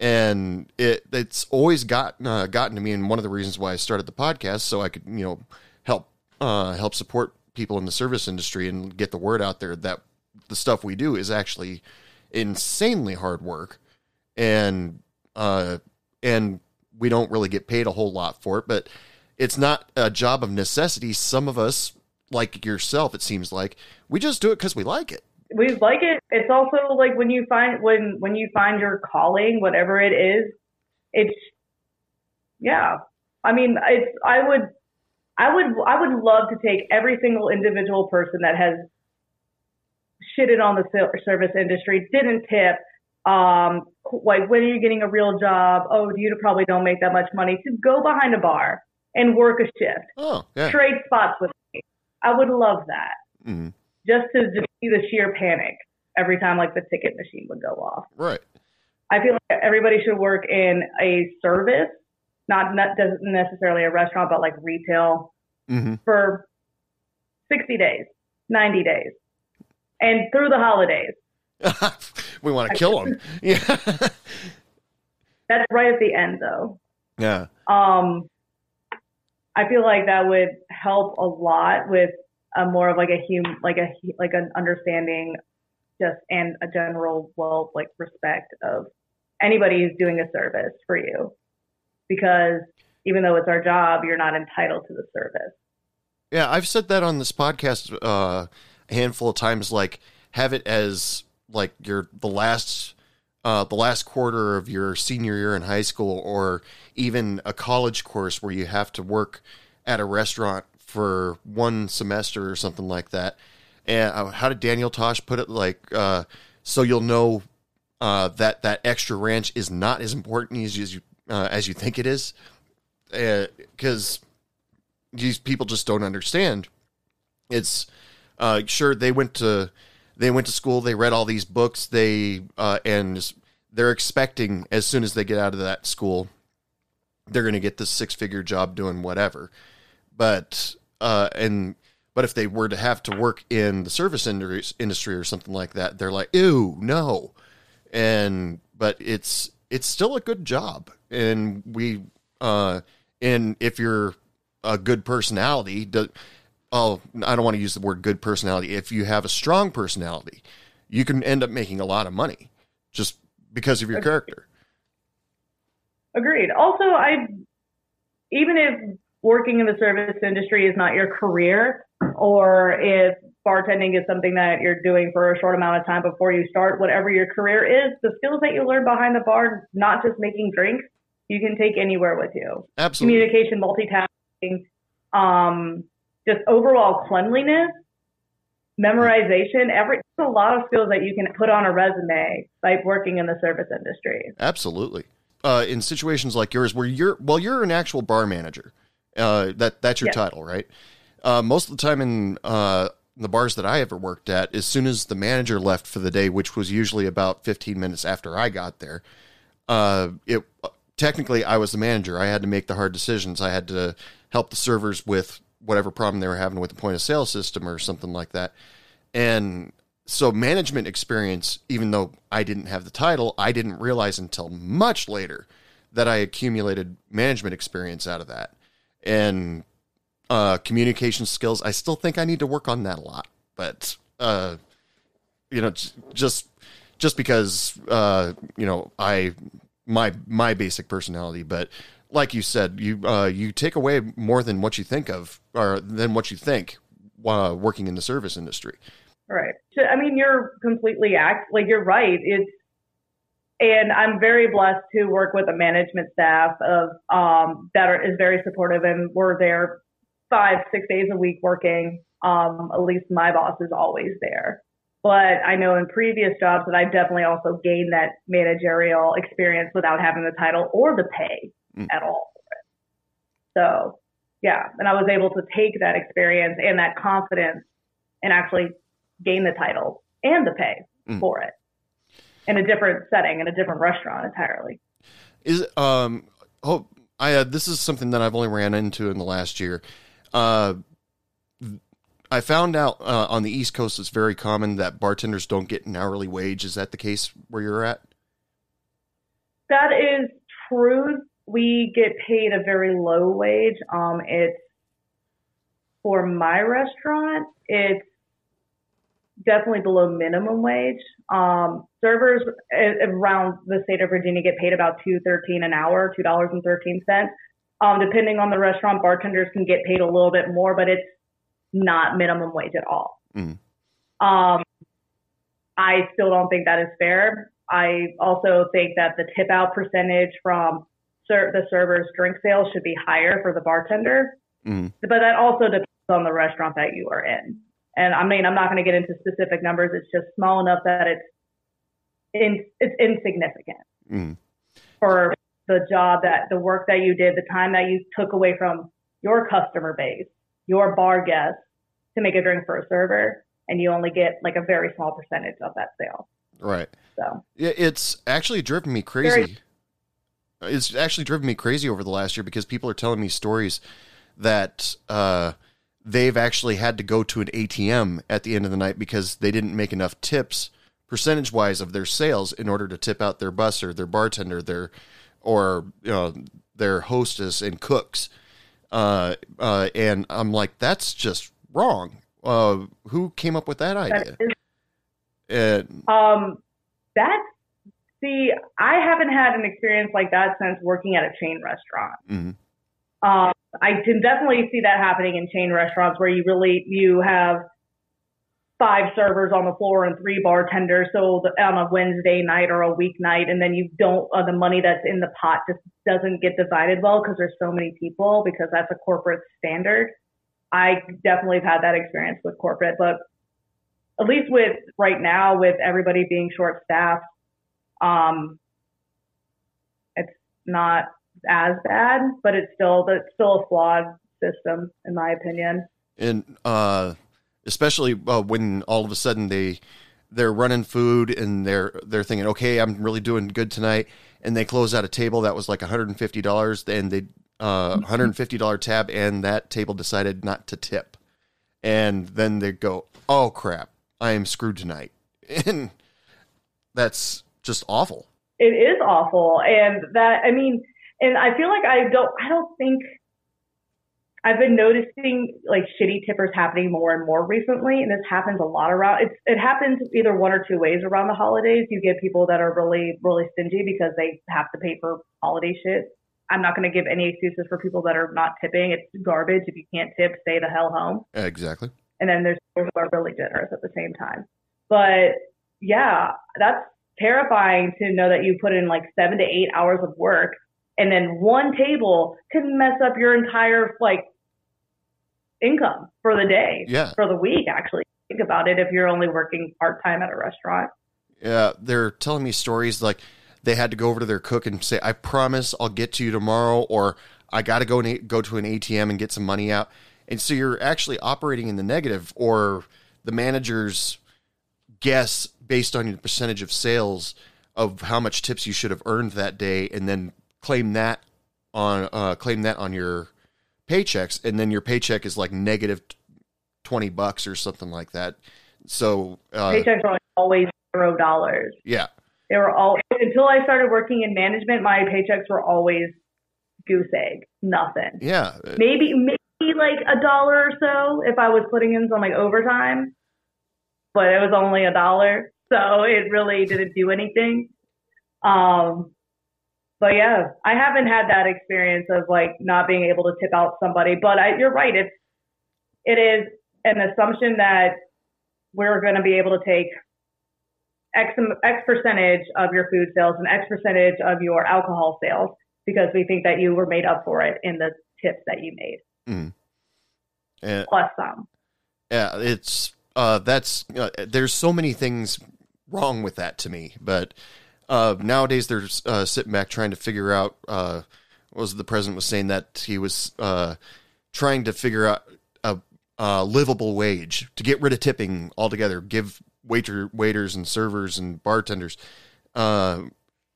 and it it's always got uh, gotten to me and one of the reasons why I started the podcast so I could you know help uh, help support people in the service industry and get the word out there that the stuff we do is actually insanely hard work. And uh and we don't really get paid a whole lot for it but it's not a job of necessity. Some of us like yourself it seems like we just do it because we like it we like it. It's also like when you find when when you find your calling, whatever it is, it's yeah. I mean, it's I would I would I would love to take every single individual person that has shitted on the service industry, didn't tip, um, like when are you getting a real job? Oh, you probably don't make that much money. To go behind a bar and work a shift, oh yeah trade spots with me. I would love that Mm-hmm. just to just see the sheer panic every time like the ticket machine would go off. right I feel like everybody should work in a service, not not doesn't necessarily a restaurant, but like retail hmm for 60 days, 90 days, and through the holidays. we want to kill them. Yeah. That's right at the end though. yeah. Um, I feel like that would help a lot with a more of like a hum, like a like an understanding, just and a general well like respect of anybody who's doing a service for you, because even though it's our job, you're not entitled to the service. Yeah. I've said that on this podcast uh, a handful of times. Like, have it as like your the last uh, the last quarter of your senior year in high school, or even a college course where you have to work at a restaurant for one semester or something like that. And uh, how did Daniel Tosh put it? Like, uh, so you'll know uh, that that extra ranch is not as important as you uh, as you think it is, because these people just don't understand. It's uh, sure they went to they went to school, they read all these books, they uh, and they're expecting as soon as they get out of that school, they're going to get this six figure job doing whatever. But uh, and but if they were to have to work in the service industry or something like that, they're like, ew, no. And but it's it's still a good job, and we uh, and if you're a good personality, do, oh, I don't want to use the word good personality. If you have a strong personality, you can end up making a lot of money just because of your Agreed. character. Agreed. Also, I even if working in the service industry is not your career, or if bartending is something that you're doing for a short amount of time before you start, whatever your career is, the skills that you learn behind the bar, not just making drinks, you can take anywhere with you. Absolutely. Communication, multitasking, um, just overall cleanliness, memorization, every there's a lot of skills that you can put on a resume by working in the service industry. Absolutely. Uh, in situations like yours, where you're well, you're an actual bar manager. Uh, that that's your Yes. title, right? Uh, most of the time in uh, the bars that I ever worked at, as soon as the manager left for the day, which was usually about 15 minutes after I got there, uh, it technically I was the manager. I had to make the hard decisions. I had to help the servers with whatever problem they were having with the point of sale system or something like that. And so management experience, even though I didn't have the title, I didn't realize until much later that I accumulated management experience out of that. And uh, communication skills, I still think I need to work on that a lot. But uh, you know, just just because uh, you know I my my basic personality, but like you said, you uh, you take away more than what you think of, or than what you think, uh, working in the service industry. Right. I mean, you're completely act like you're right. It's and I'm very blessed to work with a management staff of um, that are, is very supportive, and we're there five, six days a week working. Um, at least my boss is always there. But I know in previous jobs that I've definitely also gained that managerial experience without having the title or the pay Mm. at all. So, yeah, and I was able to take that experience and that confidence and actually gain the title and the pay Mm. for it in a different setting in a different restaurant entirely. Is um oh I uh, this is something that I've only ran into in the last year. Uh, I found out uh, on the East Coast it's very common that bartenders don't get an hourly wage. Is that the case where you're at? That is true. We get paid a very low wage. Um, it's for my restaurant. It's definitely below minimum wage. Um, servers around the state of Virginia get paid about two thirteen an hour, two dollars and thirteen cents. Um, depending on the restaurant, bartenders can get paid a little bit more, but it's not minimum wage at all. Mm. Um, I still don't think that is fair. I also think that the tip out percentage from ser- the server's drink sales should be higher for the bartender, Mm. but that also depends on the restaurant that you are in. And I mean, I'm not going to get into specific numbers. It's just small enough that it's in, it's insignificant Mm. for the job that the work that you did, the time that you took away from your customer base, your bar guests to make a drink for a server, and you only get like a very small percentage of that sale. Right. So Yeah, it's actually driven me crazy. It's actually driven me crazy over the last year because people are telling me stories that uh, they've actually had to go to an ATM at the end of the night because they didn't make enough tips percentage wise of their sales in order to tip out their busser, their bartender, their or you know their hostess and cooks. Uh, uh, and I'm like, that's just wrong. Uh, who came up with that idea? that is And Um, that's see, I haven't had an experience like that since working at a chain restaurant. Mm mhm. Um, I can definitely see that happening in chain restaurants where you really you have five servers on the floor and three bartenders. So the, on a Wednesday night or a weeknight, and then you don't uh, the money that's in the pot just doesn't get divided well because there's so many people because that's a corporate standard. I definitely have had that experience with corporate, but at least with right now with everybody being short staffed, um, it's not as bad, but it's still it's still a flawed system, in my opinion. and uh, especially uh, when all of a sudden they they're running food and they're they're thinking, okay, I'm really doing good tonight, and they close out a table that was like 150 dollars, and they uh, 150 dollar tab, and that table decided not to tip, and then they go, oh crap, I am screwed tonight, and that's just awful. It is awful, and that I mean, and I feel like I don't I don't think I've been noticing like shitty tippers happening more and more recently, and this happens a lot around. It's it happens either one or two ways around the holidays. You get people that are really really stingy because they have to pay for holiday shit. I'm not going to give any excuses for people that are not tipping. It's garbage. If you can't tip, stay the hell home. Exactly. And then there's people who are really generous at the same time. But yeah, that's terrifying to know that you put in like seven to eight hours of work and then one table can mess up your entire like income for the day, Yeah. for the week. Actually, think about it if you're only working part time at a restaurant. Yeah, they're telling me stories like they had to go over to their cook and say, "I promise I'll get to you tomorrow," or "I got to go and go to an ATM and get some money out." And so you're actually operating in the negative, or the manager's guess based on your percentage of sales of how much tips you should have earned that day, and then claim that on uh, claim that on your paychecks, and then your paycheck is like negative twenty bucks or something like that. So uh, Paychecks are always zero dollars. yeah, They were all until I started working in management. My paychecks were always goose egg, nothing. yeah. maybe maybe like a dollar or so if I was putting in some like overtime, but it was only a dollar, so it really didn't do anything. Um, but yeah, I haven't had that experience of like not being able to tip out somebody. But I, you're right, it's it is an assumption that we're going to be able to take X, X percentage of your food sales and X percentage of your alcohol sales because we think that you were made up for it in the tips that you made And, plus some. yeah, it's uh, that's uh, there's so many things wrong with that to me, but uh, nowadays they're uh, sitting back trying to figure out. Uh, was the president was saying that he was uh, trying to figure out a, a livable wage to get rid of tipping altogether, give waiter waiters and servers and bartenders uh,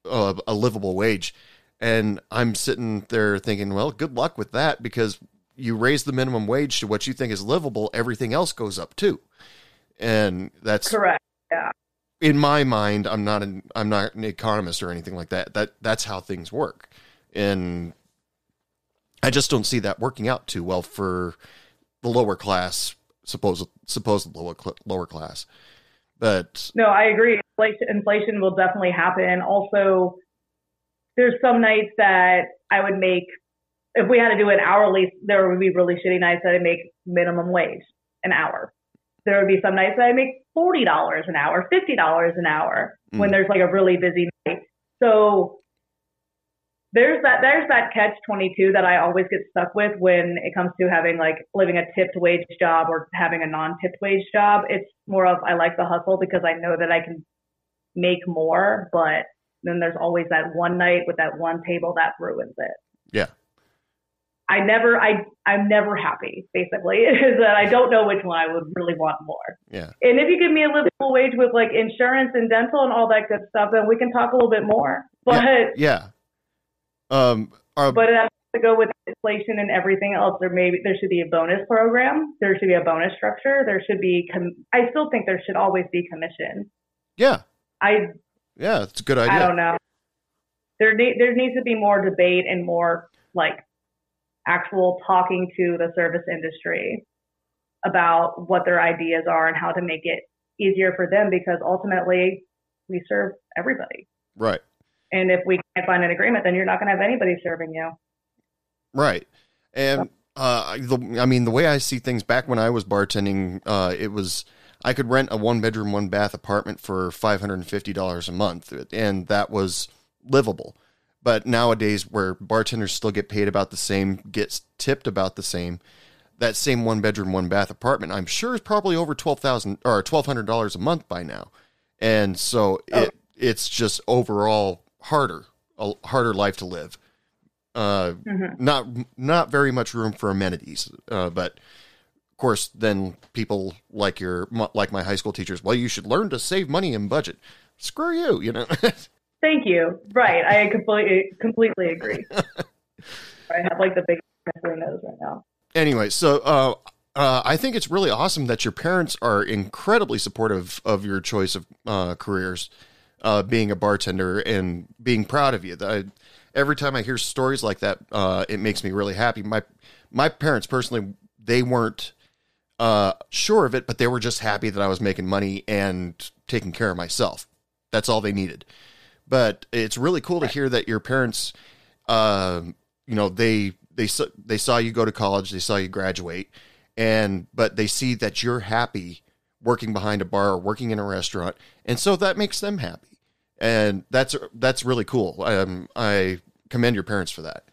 a, a livable wage. And I'm sitting there thinking, well, good luck with that because you raise the minimum wage to what you think is livable, everything else goes up too. And that's Correct. Yeah. In my mind. I'm not an I'm not an economist or anything like that. That that's how things work, and I just don't see that working out too well for the lower class, supposed supposed lower lower class. But No, I agree. Inflation, will definitely happen. Also, there's some nights that I would make, if we had to do it hourly, there would be really shitty nights that I make minimum wage an hour. There would be some nights that I make $40 an hour, $50 an hour when Mm. there's like a really busy night. So there's that there's that catch 22 that I always get stuck with when it comes to having like living a tipped wage job or having a non-tipped wage job. It's more of I like the hustle because I know that I can make more, but then there's always that one night with that one table that ruins it. yeah, I never I I'm never happy basically is that I don't know which one I would really want more. yeah, And if you give me a livable wage with like insurance and dental and all that good stuff, then we can talk a little bit more. But yeah. Um, uh, but it has to go with inflation and everything else. There maybe there should be a bonus program. There should be a bonus structure. There should be. Com- I still think there should always be commission. yeah, I yeah, it's a good idea. I don't know. There ne- there needs to be more debate and more like actual talking to the service industry about what their ideas are and how to make it easier for them because ultimately we serve everybody. Right. And if we can't find an agreement, then you're not going to have anybody serving you. Right. And uh, the, I mean, the way I see things back when I was bartending, uh, it was I could rent a one bedroom, one bath apartment for five hundred and fifty dollars a month, and that was livable. But nowadays, where bartenders still get paid about the same, gets tipped about the same, that same one bedroom, one bath apartment, I'm sure is probably over twelve thousand or twelve hundred dollars a month by now, and so it it's just overall harder, a harder life to live Uh, Mhm. Not not very much room for amenities. Uh, but of course, then people like your like my high school teachers. Well, you should learn to save money and budget. Screw you, you know. Thank you. Right. I completely completely agree. I have like the big nose right now. anyway, so uh, uh, I think it's really awesome that your parents are incredibly supportive of your choice of uh, careers, uh, being a bartender and being proud of you. I, every time I hear stories like that, uh, it makes me really happy. My my parents personally, they weren't uh, sure of it, but they were just happy that I was making money and taking care of myself. That's all they needed. But it's really cool to hear that your parents, uh, you know, they they saw they saw you go to college, they saw you graduate, and but they see that you're happy working behind a bar or working in a restaurant, and so that makes them happy, and that's that's really cool. Um, I commend your parents for that,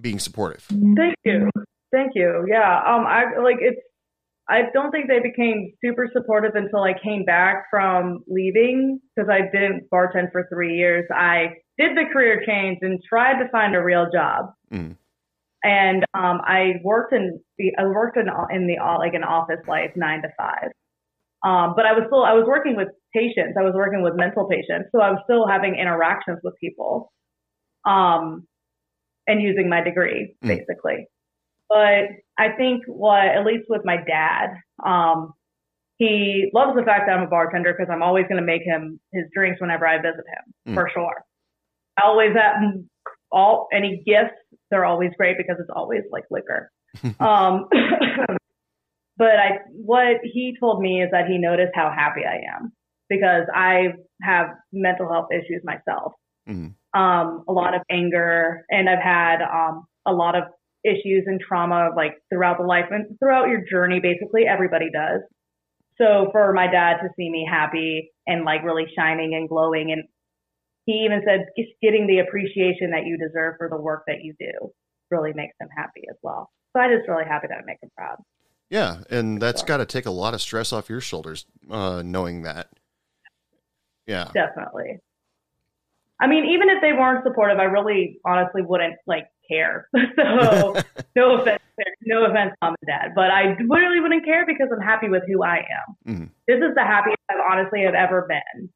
being supportive. Thank you. Thank you. Yeah. Um I like it's I don't think they became super supportive until I came back from leaving because I didn't bartend for three years. I did the career change and tried to find a real job. Mm. And um, I worked in the I worked in in the like an office life nine to five. Um, but I was still I was working with patients. I was working with mental patients, so I was still having interactions with people, um, and using my degree Mm. basically. But I think what at least with my dad, um, he loves the fact that I'm a bartender because I'm always going to make him his drinks whenever I visit him Mm. for sure. I always have all any gifts. They're always great because it's always like liquor. um, but I what he told me is that he noticed how happy I am because I have mental health issues myself. Mhm. Um, a lot of anger, and I've had um, a lot of issues and trauma like throughout the life and throughout your journey. Basically, everybody does. So for my dad to see me happy and like really shining and glowing, and he even said just getting the appreciation that you deserve for the work that you do really makes him happy as well. So I'm just really happy that I make him proud. Yeah, and that's Sure. got to take a lot of stress off your shoulders, uh, knowing that. Yeah, Definitely. I mean, even if they weren't supportive, I really honestly wouldn't like care. so no offense, no offense, mom and dad, but I really wouldn't care because I'm happy with who I am. Mhm. This is the happiest I've honestly have ever been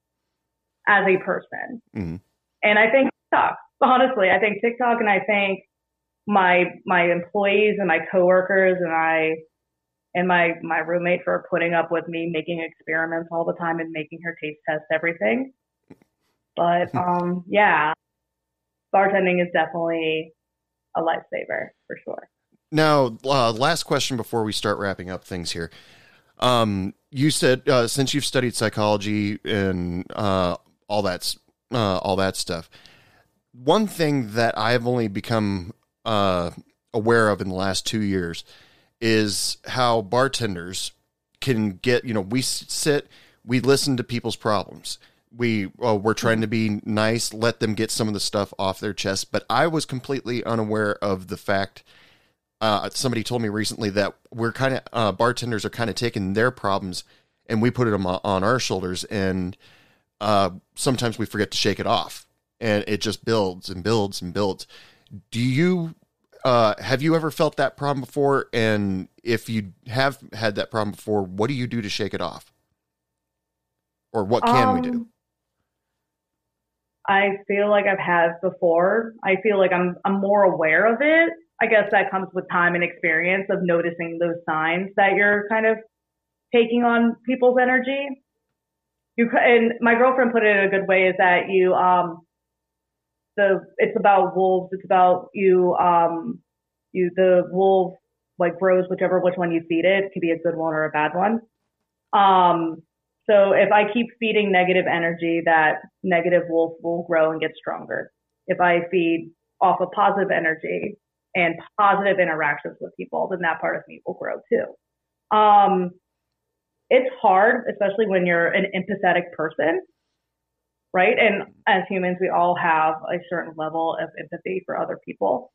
as a person. Mhm. And I think TikTok, honestly, I think TikTok and I think my my employees and my coworkers and I and my my roommate for putting up with me making experiments all the time and making her taste test everything. But um yeah, bartending is definitely a lifesaver for sure. Now, uh, last question before we start wrapping up things here. Um, you said uh, since you've studied psychology and uh, all that, uh, all that stuff, one thing that I've only become uh, aware of in the last two years is how bartenders can get. You know, we sit, we listen to people's problems. We uh, we're trying to be nice, let them get some of the stuff off their chest. But I was completely unaware of the fact uh, somebody told me recently that we're kind of uh, bartenders are kind of taking their problems and we put them on, our shoulders and uh, sometimes we forget to shake it off. And it just builds and builds and builds. Do you uh, have you ever felt that problem before? And if you have had that problem before what do you do to shake it off? Or what can we do? Um, I feel like I've had before. I feel like I'm I'm more aware of it. I guess that comes with time and experience of noticing those signs that you're kind of taking on people's energy. You and my girlfriend put it in a good way is that you um the it's about wolves. It's about you um you the wolf like grows whichever which one you feed it. It could be a good one or a bad one. Um so if I keep feeding negative energy, that negative wolf will grow and get stronger. If I feed off of positive energy and positive interactions with people, then that part of me will grow too. Um, it's hard, especially when you're an empathetic person, right? And as humans, we all have a certain level of empathy for other people.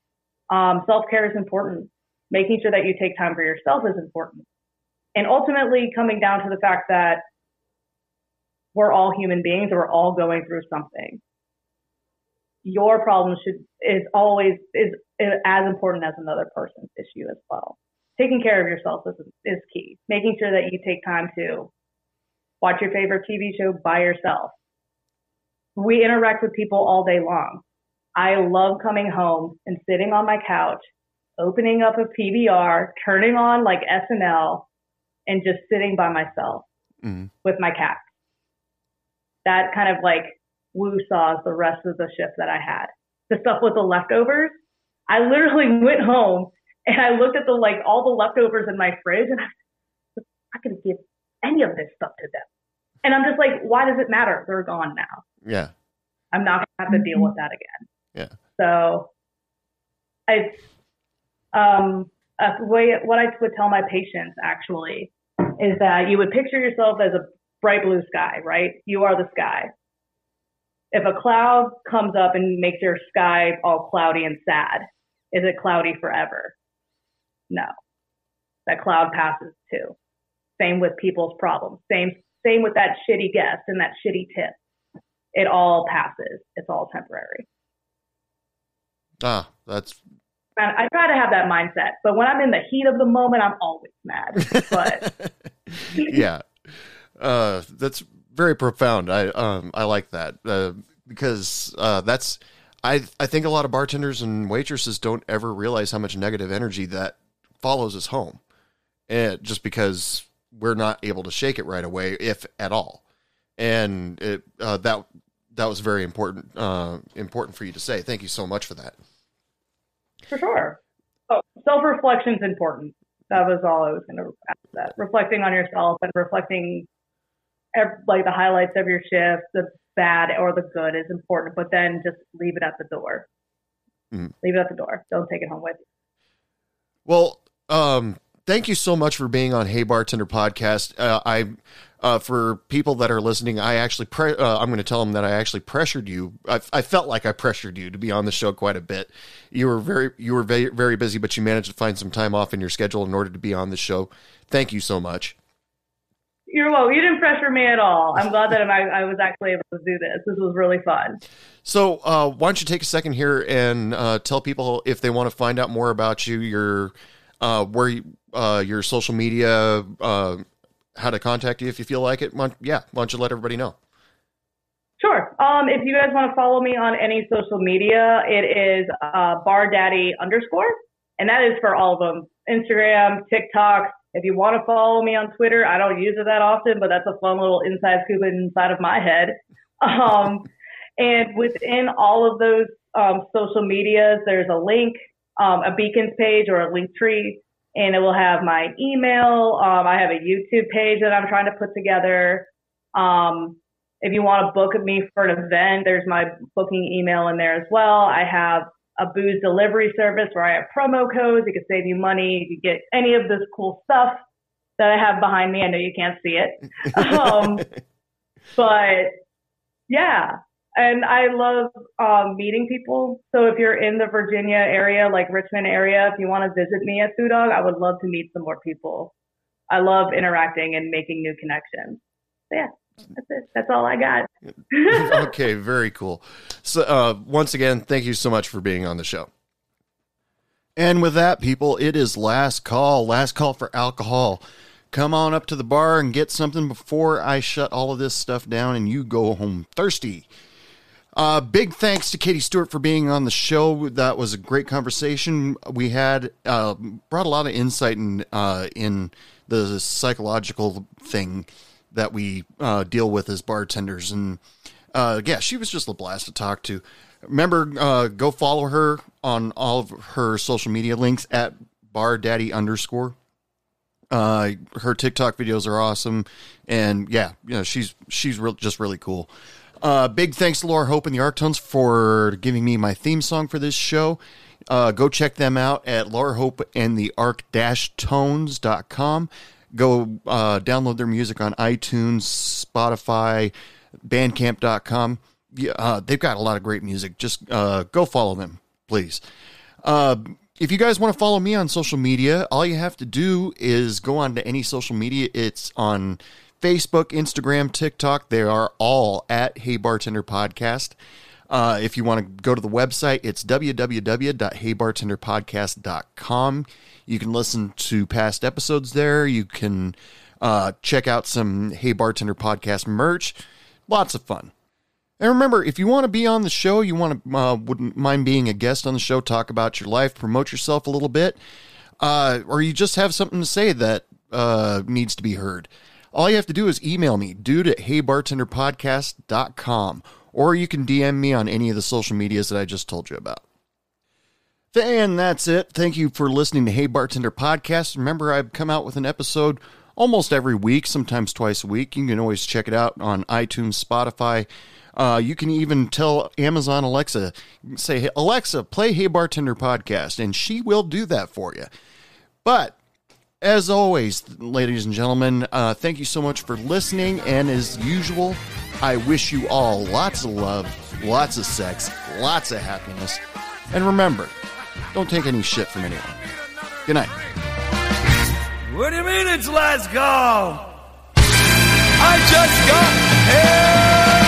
Um, Self care is important. Making sure that you take time for yourself is important. And ultimately, coming down to the fact that we're all human beings and we're all going through something. your problem should is always is, is as important as another person's issue as well. Taking care of yourself is is key. Making sure that you take time to watch your favorite TV show by yourself. We interact with people all day long. I love coming home and sitting on my couch, opening up a PBR, turning on like SNL, and just sitting by myself Mhm. with my cat. That kind of like woo saws the rest of the shift that I had. The stuff with the leftovers, I literally went home and I looked at the like all the leftovers in my fridge and I was not going to give any of this stuff to them. And I'm just like, why does it matter? They're gone now. Yeah. I'm not going to have to deal with that again. Yeah. So it's um, a way, what I would tell my patients actually is that you would picture yourself as a bright blue sky, right? You are the sky. If a cloud comes up and makes your sky all cloudy and sad, is it cloudy forever? No. That cloud passes too. Same with people's problems. Same same with that shitty guest and that shitty tip. It all passes. It's all temporary. Ah, that's And I try to have that mindset, but when I'm in the heat of the moment, I'm always mad. But yeah. Uh, that's very profound. I um I like that uh, because uh, that's I I think a lot of bartenders and waitresses don't ever realize how much negative energy that follows us home, and just because we're not able to shake it right away, if at all, and it uh, that that was very important uh, important for you to say. Thank you so much for that. for sure. Oh, self reflection is important. That was all I was going to add. That reflecting on yourself and reflecting, ev- like the highlights of your shift, the bad or the good is important. But then just leave it at the door. Mhm. Leave it at the door. Don't take it home with you. Well, um, thank you so much for being on Hey Bartender podcast. Uh, I, uh, for people that are listening, I actually, pre- uh, I'm going to tell them that I actually pressured you. I, I felt like I pressured you to be on the show quite a bit. You were very, you were very, very busy, but you managed to find some time off in your schedule in order to be on the show. Thank you so much. You're welcome. You didn't pressure me at all. I'm glad that I, I was actually able to do this. This was really fun. So, uh, why don't you take a second here and uh, tell people if they want to find out more about you, your, uh, where, you, uh, your social media, uh, how to contact you if you feel like it. Why yeah, why don't you let everybody know? Sure. Um, if you guys want to follow me on any social media, it is uh, Bar Daddy underscore, and that is for all of them: Instagram, TikTok. If you want to follow me on Twitter, I don't use it that often, but that's a fun little inside scoop inside of my head. Um, and within all of those um, social medias, there's a link, um, a beacons page or a link tree, and it will have my email. Um, I have a YouTube page that I'm trying to put together. Um, if you want to book me for an event, there's my booking email in there as well. I have a booze delivery service where I have promo codes. It can save you money. You can get any of this cool stuff that I have behind me. I know you can't see it. Um, but yeah, and I love um, meeting people. So if you're in the Virginia area, like Richmond area, if you want to visit me at Foo Dog, I would love to meet some more people. I love interacting and making new connections. So yeah, that's it. That's all I got. okay, very cool. So, uh, once again, thank you so much for being on the show. And with that, people, it is last call. Last call for alcohol. Come on up to the bar and get something before I shut all of this stuff down and you go home thirsty. Uh, big thanks to Katie Stewart for being on the show. That was a great conversation. We had uh, brought a lot of insight in uh, in the psychological thing that we uh, deal with as bartenders, and uh, yeah, she was just a blast to talk to. Remember, uh, go follow her on all of her social media links at bar daddy underscore. Uh, her TikTok videos are awesome, and yeah, you know she's she's just really cool. Uh, big thanks to Laura Hope and the Arctones for giving me my theme song for this show. Uh, go check them out at Laura Hope and the Arc Tones.com. Go uh, download their music on iTunes, Spotify, Bandcamp.com. Uh, they've got a lot of great music. Just uh, go follow them, please. Uh, if you guys want to follow me on social media, all you have to do is go on to any social media. It's on Facebook, Instagram, TikTok. They are all at Hey Bartender Podcast. Uh, if you want to go to the website, it's www.heybartenderpodcast.com. You can listen to past episodes there. You can uh, check out some Hey Bartender podcast merch. Lots of fun. And remember, if you want to be on the show, you want to uh, wouldn't mind being a guest on the show, talk about your life, promote yourself a little bit, uh, or you just have something to say that uh, needs to be heard. All you have to do is email me, dude at heybartenderpodcast.com, or you can DM me on any of the social medias that I just told you about. And that's it. Thank you for listening to Hey Bartender Podcast. Remember, I've come out with an episode almost every week, sometimes twice a week. You can always check it out on iTunes, Spotify. Uh, you can even tell Amazon Alexa, say, hey, Alexa, play Hey Bartender Podcast, and she will do that for you. But as always, ladies and gentlemen, uh, thank you so much for listening. And as usual, I wish you all lots of love, lots of sex, lots of happiness. And remember, don't take any shit from anyone. Good night. What do you mean it's last call? I just got here.